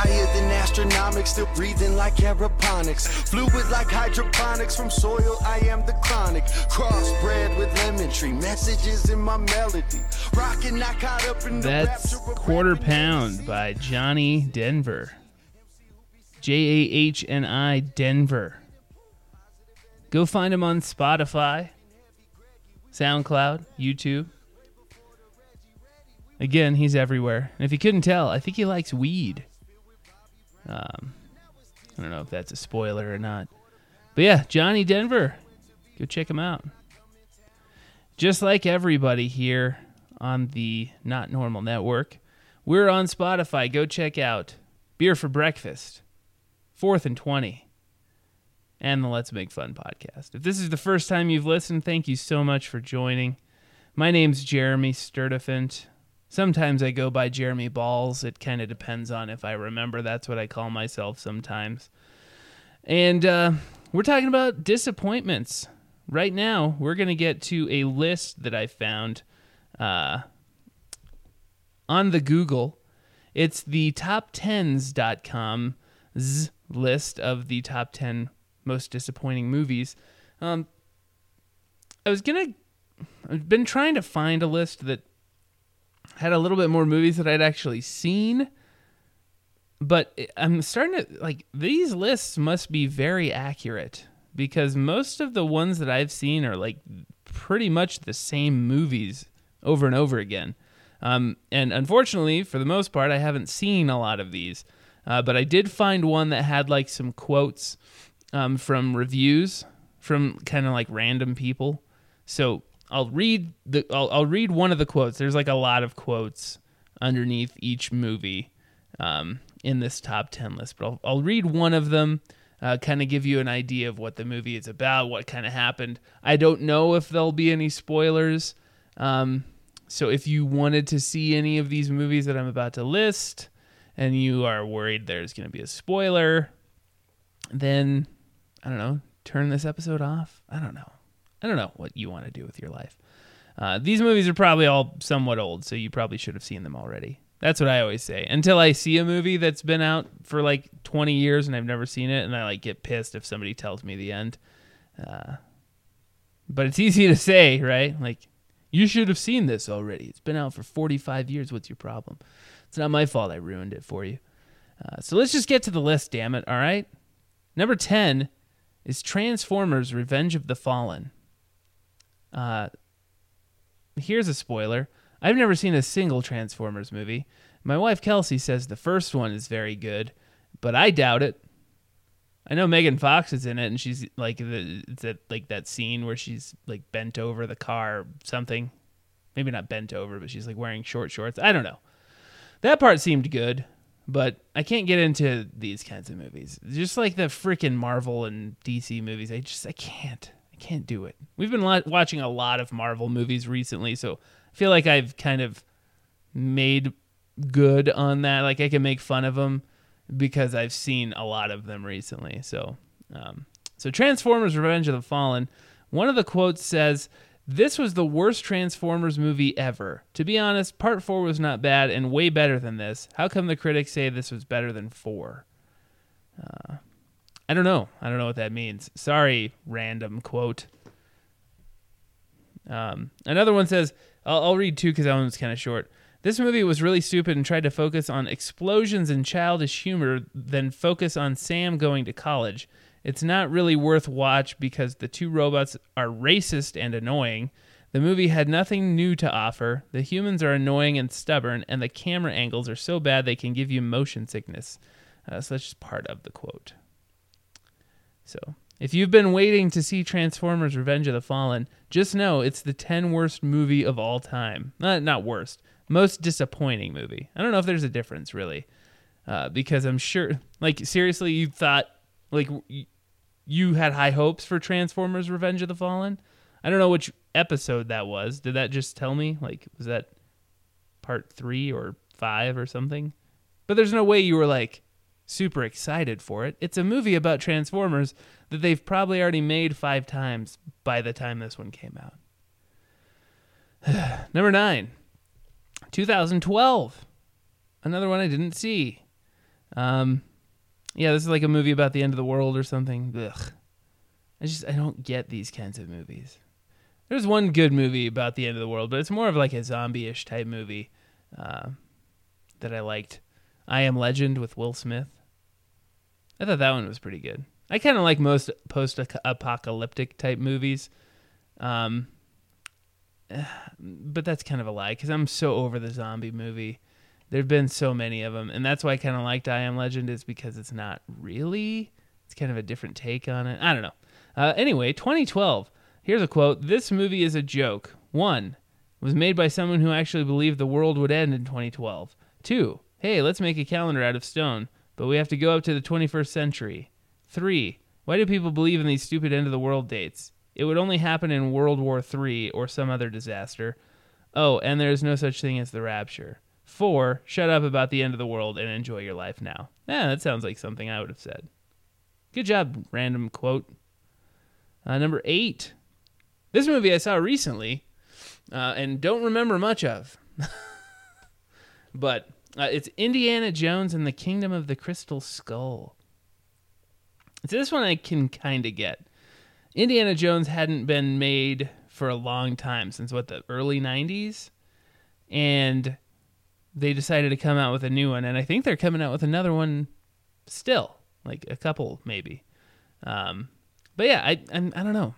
Higher than astronomics, still breathing like aeroponics. Fluid like hydroponics from soil, I am the chronic. Crossbred with lemon tree, messages in my melody. Rockin', not caught up in the That's Quarter Pound by Jahni Denver. J A H N I Denver. Go find him on Spotify, SoundCloud, YouTube. Again, he's everywhere. And if you couldn't tell, I think he likes weed. Um, I don't know if that's a spoiler or not. But yeah, Jahni Denver. Go check him out. Just like everybody here on the Not Normal Network, we're on Spotify. Go check out Beer for Breakfast, Fourth and 20, and the Let's Make Fun podcast. If this is the first time you've listened, thank you so much for joining. My name's Jeremy Sturdifant. Sometimes I go by Jeremy Balls. It kind of depends on if I remember. That's what I call myself sometimes. And uh, we're talking about disappointments. Right now, we're going to get to a list that I found uh, on the Google. It's the top10s.com's list of the top 10 most disappointing movies. Um, I was going to, I've been trying to find a list that had a little bit more movies that I'd actually seen. But I'm starting to like these lists must be very accurate because most of the ones that I've seen are like pretty much the same movies over and over again. Um, and unfortunately, for the most part, I haven't seen a lot of these. Uh, but I did find one that had like some quotes um, from reviews from kind of like random people. So I'll read the I'll, I'll read one of the quotes. There's like a lot of quotes underneath each movie um, in this top ten list, but I'll, I'll read one of them. Uh, kind of give you an idea of what the movie is about, what kind of happened. I don't know if there'll be any spoilers. Um, so if you wanted to see any of these movies that I'm about to list, and you are worried there's going to be a spoiler, then I don't know, turn this episode off. I don't know. I don't know what you want to do with your life. Uh, these movies are probably all somewhat old, so you probably should have seen them already. That's what I always say. Until I see a movie that's been out for like 20 years and I've never seen it, and I like get pissed if somebody tells me the end. Uh, but it's (laughs) easy to say, right? Like, you should have seen this already. It's been out for 45 years. What's your problem? It's not my fault I ruined it for you. Uh, so let's just get to the list, damn it. All right. Number 10 is Transformers Revenge of the Fallen. Uh, here's a spoiler. I've never seen a single Transformers movie. My wife Kelsey says the first one is very good, but I doubt it. I know Megan Fox is in it, and she's like the that like that scene where she's like bent over the car, something. Maybe not bent over, but she's like wearing short shorts. I don't know. That part seemed good, but I can't get into these kinds of movies. Just like the freaking Marvel and DC movies, I just I can't. I can't do it. We've been lo- watching a lot of Marvel movies recently, so I feel like I've kind of made good on that. Like I can make fun of them because I've seen a lot of them recently. So, um, so Transformers: Revenge of the Fallen. One of the quotes says, "This was the worst Transformers movie ever. To be honest, Part Four was not bad and way better than this. How come the critics say this was better than four? Uh, I don't know. I don't know what that means. Sorry, random quote. Um, another one says, I'll, I'll read two because that one's kind of short. This movie was really stupid and tried to focus on explosions and childish humor, then focus on Sam going to college. It's not really worth watch because the two robots are racist and annoying. The movie had nothing new to offer. The humans are annoying and stubborn, and the camera angles are so bad they can give you motion sickness. Uh, so that's just part of the quote. So, if you've been waiting to see Transformers Revenge of the Fallen, just know it's the 10 worst movie of all time. Not, not worst, most disappointing movie. I don't know if there's a difference really. Uh, because I'm sure, like, seriously, you thought, like, you had high hopes for Transformers Revenge of the Fallen? I don't know which episode that was. Did that just tell me? Like, was that part three or five or something? But there's no way you were like super excited for it. It's a movie about Transformers that they've probably already made five times by the time this one came out. (sighs) Number nine, 2012. Another one I didn't see. Um, yeah, this is like a movie about the end of the world or something. Ugh. I just I don't get these kinds of movies. There's one good movie about the end of the world, but it's more of like a zombie-ish type movie uh, that I liked. I Am Legend with Will Smith. I thought that one was pretty good. I kind of like most post-apocalyptic type movies, um, (sighs) but that's kind of a lie because I'm so over the zombie movie. There've been so many of them, and that's why I kind of liked I Am Legend is because it's not really. It's kind of a different take on it. I don't know. Uh, anyway, 2012. Here's a quote. This movie is a joke. One, was made by someone who actually believed the world would end in 2012. Two, hey, let's make a calendar out of stone, but we have to go up to the 21st century. Three, why do people believe in these stupid end of the world dates? It would only happen in World War III or some other disaster. Oh, and there's no such thing as the rapture. Four, shut up about the end of the world and enjoy your life now. Yeah, that sounds like something I would have said. Good job, random quote. Uh, number eight. This movie I saw recently uh, and don't remember much of. (laughs) but uh, it's Indiana Jones and the Kingdom of the Crystal Skull. So this one I can kind of get. Indiana Jones hadn't been made for a long time since what the early 90s and they decided to come out with a new one and I think they're coming out with another one still, like a couple maybe. Um, but yeah, I, I I don't know.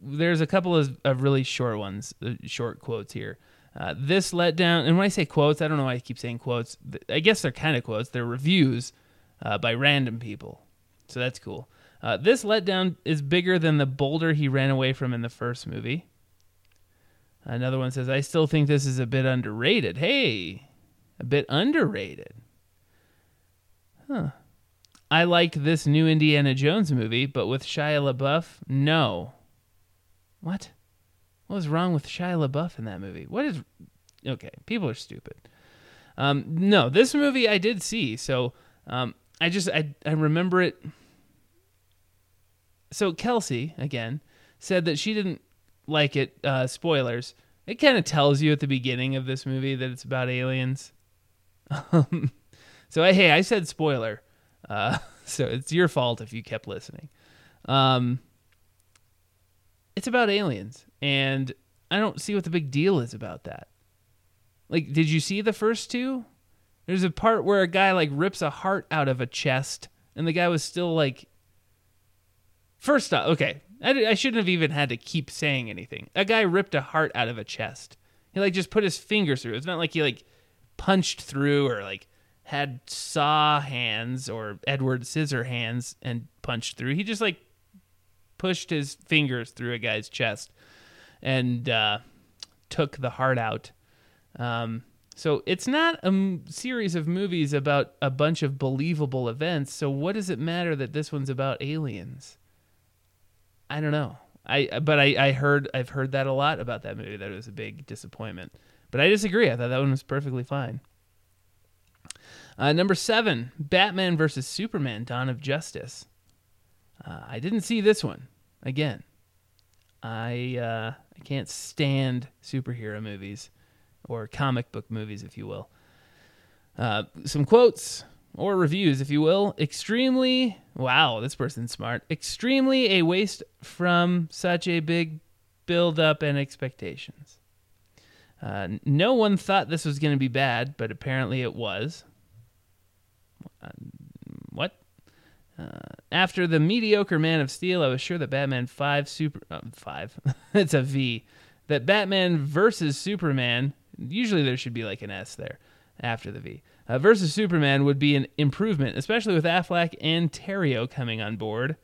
There's a couple of, of really short ones, uh, short quotes here. Uh, this letdown, and when I say quotes, I don't know why I keep saying quotes. I guess they're kind of quotes. They're reviews uh, by random people, so that's cool. Uh, this letdown is bigger than the boulder he ran away from in the first movie. Another one says, I still think this is a bit underrated. Hey, a bit underrated. Huh. I liked this new Indiana Jones movie, but with Shia LaBeouf, no. What? What was wrong with Shia LaBeouf in that movie? What is. Okay, people are stupid. Um, no, this movie I did see, so um, I just I I remember it. So Kelsey again said that she didn't like it. Uh, spoilers. It kind of tells you at the beginning of this movie that it's about aliens. Um, so hey, I said spoiler. Uh, (laughs) so it's your fault if you kept listening. Um, it's about aliens, and I don't see what the big deal is about that. Like, did you see the first two? There's a part where a guy like rips a heart out of a chest, and the guy was still like. First off, okay, I, I shouldn't have even had to keep saying anything. A guy ripped a heart out of a chest. He like just put his fingers through. It's not like he like punched through or like had saw hands or Edward Scissorhands and punched through. He just like pushed his fingers through a guy's chest and uh, took the heart out. Um, so it's not a m- series of movies about a bunch of believable events. So what does it matter that this one's about aliens? I don't know. I but I, I heard I've heard that a lot about that movie that it was a big disappointment. But I disagree. I thought that one was perfectly fine. Uh, number seven, Batman versus Superman: Dawn of Justice. Uh, I didn't see this one. Again, I uh, I can't stand superhero movies or comic book movies, if you will. Uh, some quotes or reviews, if you will. Extremely, wow, this person's smart. Extremely a waste from such a big build up and expectations. Uh, no one thought this was going to be bad, but apparently it was. Uh. After the mediocre Man of Steel, I was sure that Batman Five Super uh, Five, (laughs) it's a V, that Batman versus Superman. Usually there should be like an S there after the V. Uh, versus Superman would be an improvement, especially with Affleck and Terrio coming on board.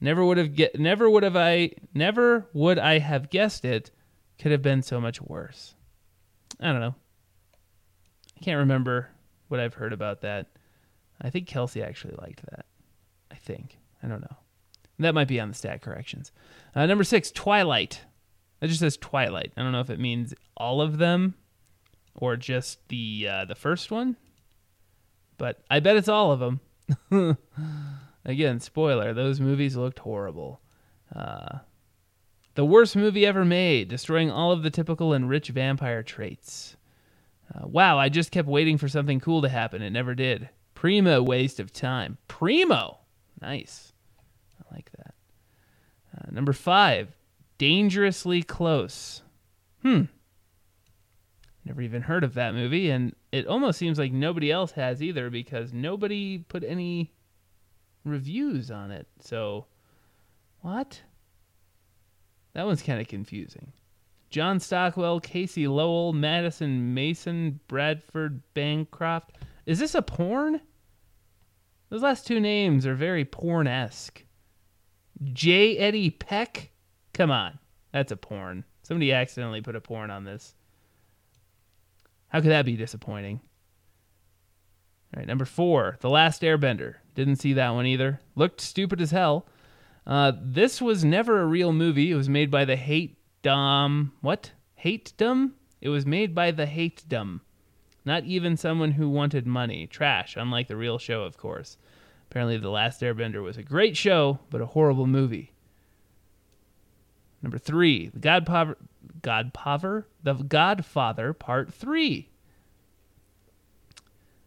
Never would have get, never would have I, never would I have guessed it. Could have been so much worse. I don't know. I can't remember what I've heard about that. I think Kelsey actually liked that. I think. I don't know. That might be on the stat corrections. Uh, number six, Twilight. It just says Twilight. I don't know if it means all of them or just the uh, the first one, but I bet it's all of them. (laughs) Again, spoiler: those movies looked horrible. Uh, the worst movie ever made, destroying all of the typical and rich vampire traits. Uh, wow, I just kept waiting for something cool to happen. It never did. Primo waste of time. Primo. Nice. I like that. Uh, number five, dangerously close. Hmm. Never even heard of that movie, and it almost seems like nobody else has either because nobody put any reviews on it. So, what? That one's kind of confusing. John Stockwell, Casey Lowell, Madison Mason, Bradford Bancroft. Is this a porn? Those last two names are very porn esque. J. Eddie Peck? Come on. That's a porn. Somebody accidentally put a porn on this. How could that be disappointing? All right, number four, The Last Airbender. Didn't see that one either. Looked stupid as hell. Uh, this was never a real movie. It was made by the Hate Dom. What? Hate Dum? It was made by the Hate Dum. Not even someone who wanted money. Trash, unlike the real show, of course. Apparently, The Last Airbender was a great show, but a horrible movie. Number three, The Godfather, Godfather, The Godfather Part Three.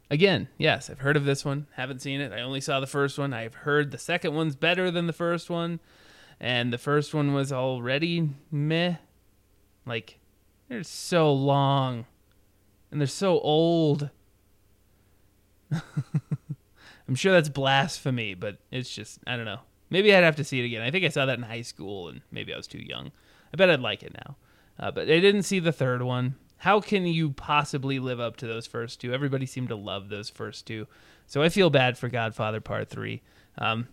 Again, yes, I've heard of this one. Haven't seen it. I only saw the first one. I've heard the second one's better than the first one, and the first one was already meh. Like, they're so long, and they're so old. (laughs) I'm sure that's blasphemy, but it's just I don't know. Maybe I'd have to see it again. I think I saw that in high school, and maybe I was too young. I bet I'd like it now. Uh, but I didn't see the third one. How can you possibly live up to those first two? Everybody seemed to love those first two, so I feel bad for Godfather Part Three. Um,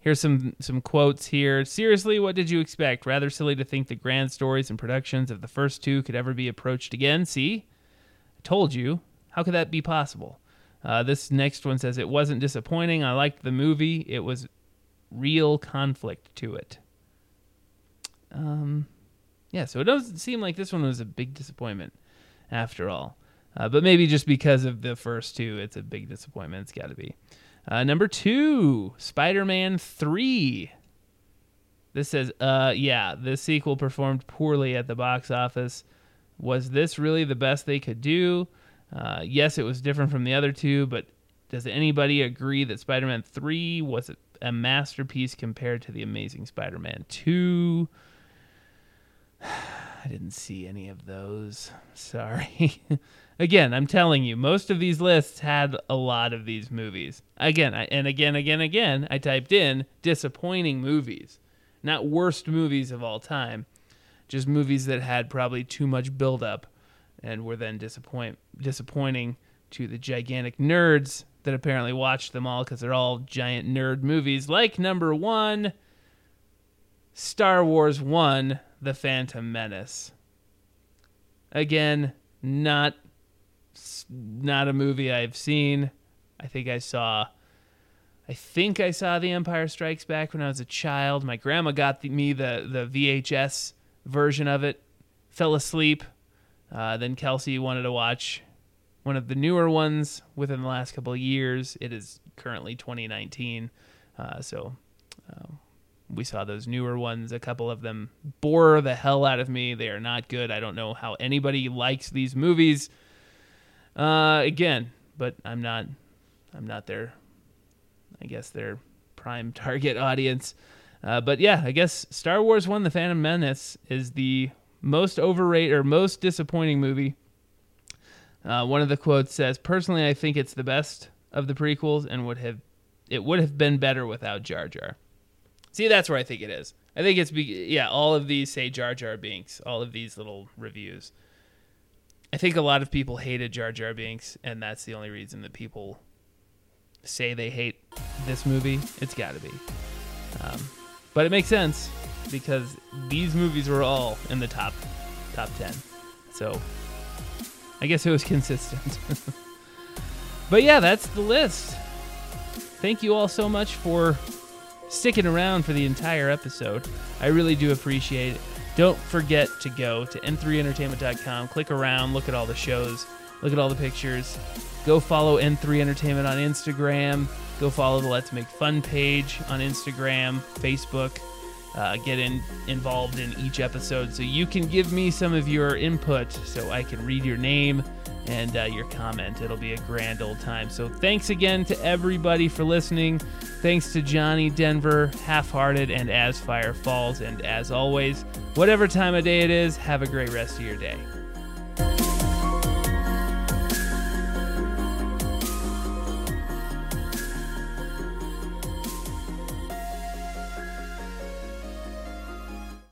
here's some some quotes here. Seriously, what did you expect? Rather silly to think the grand stories and productions of the first two could ever be approached again. See, told you. How could that be possible? Uh, this next one says it wasn't disappointing. I liked the movie. It was real conflict to it. Um, yeah, so it doesn't seem like this one was a big disappointment after all. Uh, but maybe just because of the first two, it's a big disappointment. It's got to be. Uh, number two, Spider Man 3. This says, uh, yeah, this sequel performed poorly at the box office. Was this really the best they could do? Uh, yes, it was different from the other two, but does anybody agree that Spider Man 3 was a masterpiece compared to The Amazing Spider Man 2? (sighs) I didn't see any of those. (laughs) Sorry. (laughs) again, I'm telling you, most of these lists had a lot of these movies. Again, I, and again, again, again, I typed in disappointing movies, not worst movies of all time, just movies that had probably too much buildup and were then disappoint disappointing to the gigantic nerds that apparently watched them all because they're all giant nerd movies. Like number one, Star Wars One the Phantom Menace. Again, not not a movie I've seen. I think I saw I think I saw The Empire Strikes Back when I was a child. My grandma got the, me the the VHS version of it. Fell asleep. Uh, then Kelsey wanted to watch one of the newer ones within the last couple of years. It is currently 2019, uh, so uh, we saw those newer ones. A couple of them bore the hell out of me. They are not good. I don't know how anybody likes these movies. Uh, again, but I'm not. I'm not their. I guess their prime (laughs) target audience. Uh, but yeah, I guess Star Wars One: The Phantom Menace is the most overrated or most disappointing movie. Uh, one of the quotes says, "Personally, I think it's the best of the prequels, and would have it would have been better without Jar Jar." See, that's where I think it is. I think it's be- yeah. All of these say Jar Jar Binks. All of these little reviews. I think a lot of people hated Jar Jar Binks, and that's the only reason that people say they hate this movie. It's got to be. Um, but it makes sense because these movies were all in the top top 10. So I guess it was consistent. (laughs) but yeah, that's the list. Thank you all so much for sticking around for the entire episode. I really do appreciate it. Don't forget to go to n3entertainment.com, click around, look at all the shows, look at all the pictures. Go follow N3 Entertainment on Instagram. Go follow the Let's Make Fun page on Instagram, Facebook. Uh, get in, involved in each episode so you can give me some of your input so I can read your name and uh, your comment. It'll be a grand old time. So thanks again to everybody for listening. Thanks to Jahni Denver, Half Hearted, and As Fire Falls. And as always, whatever time of day it is, have a great rest of your day.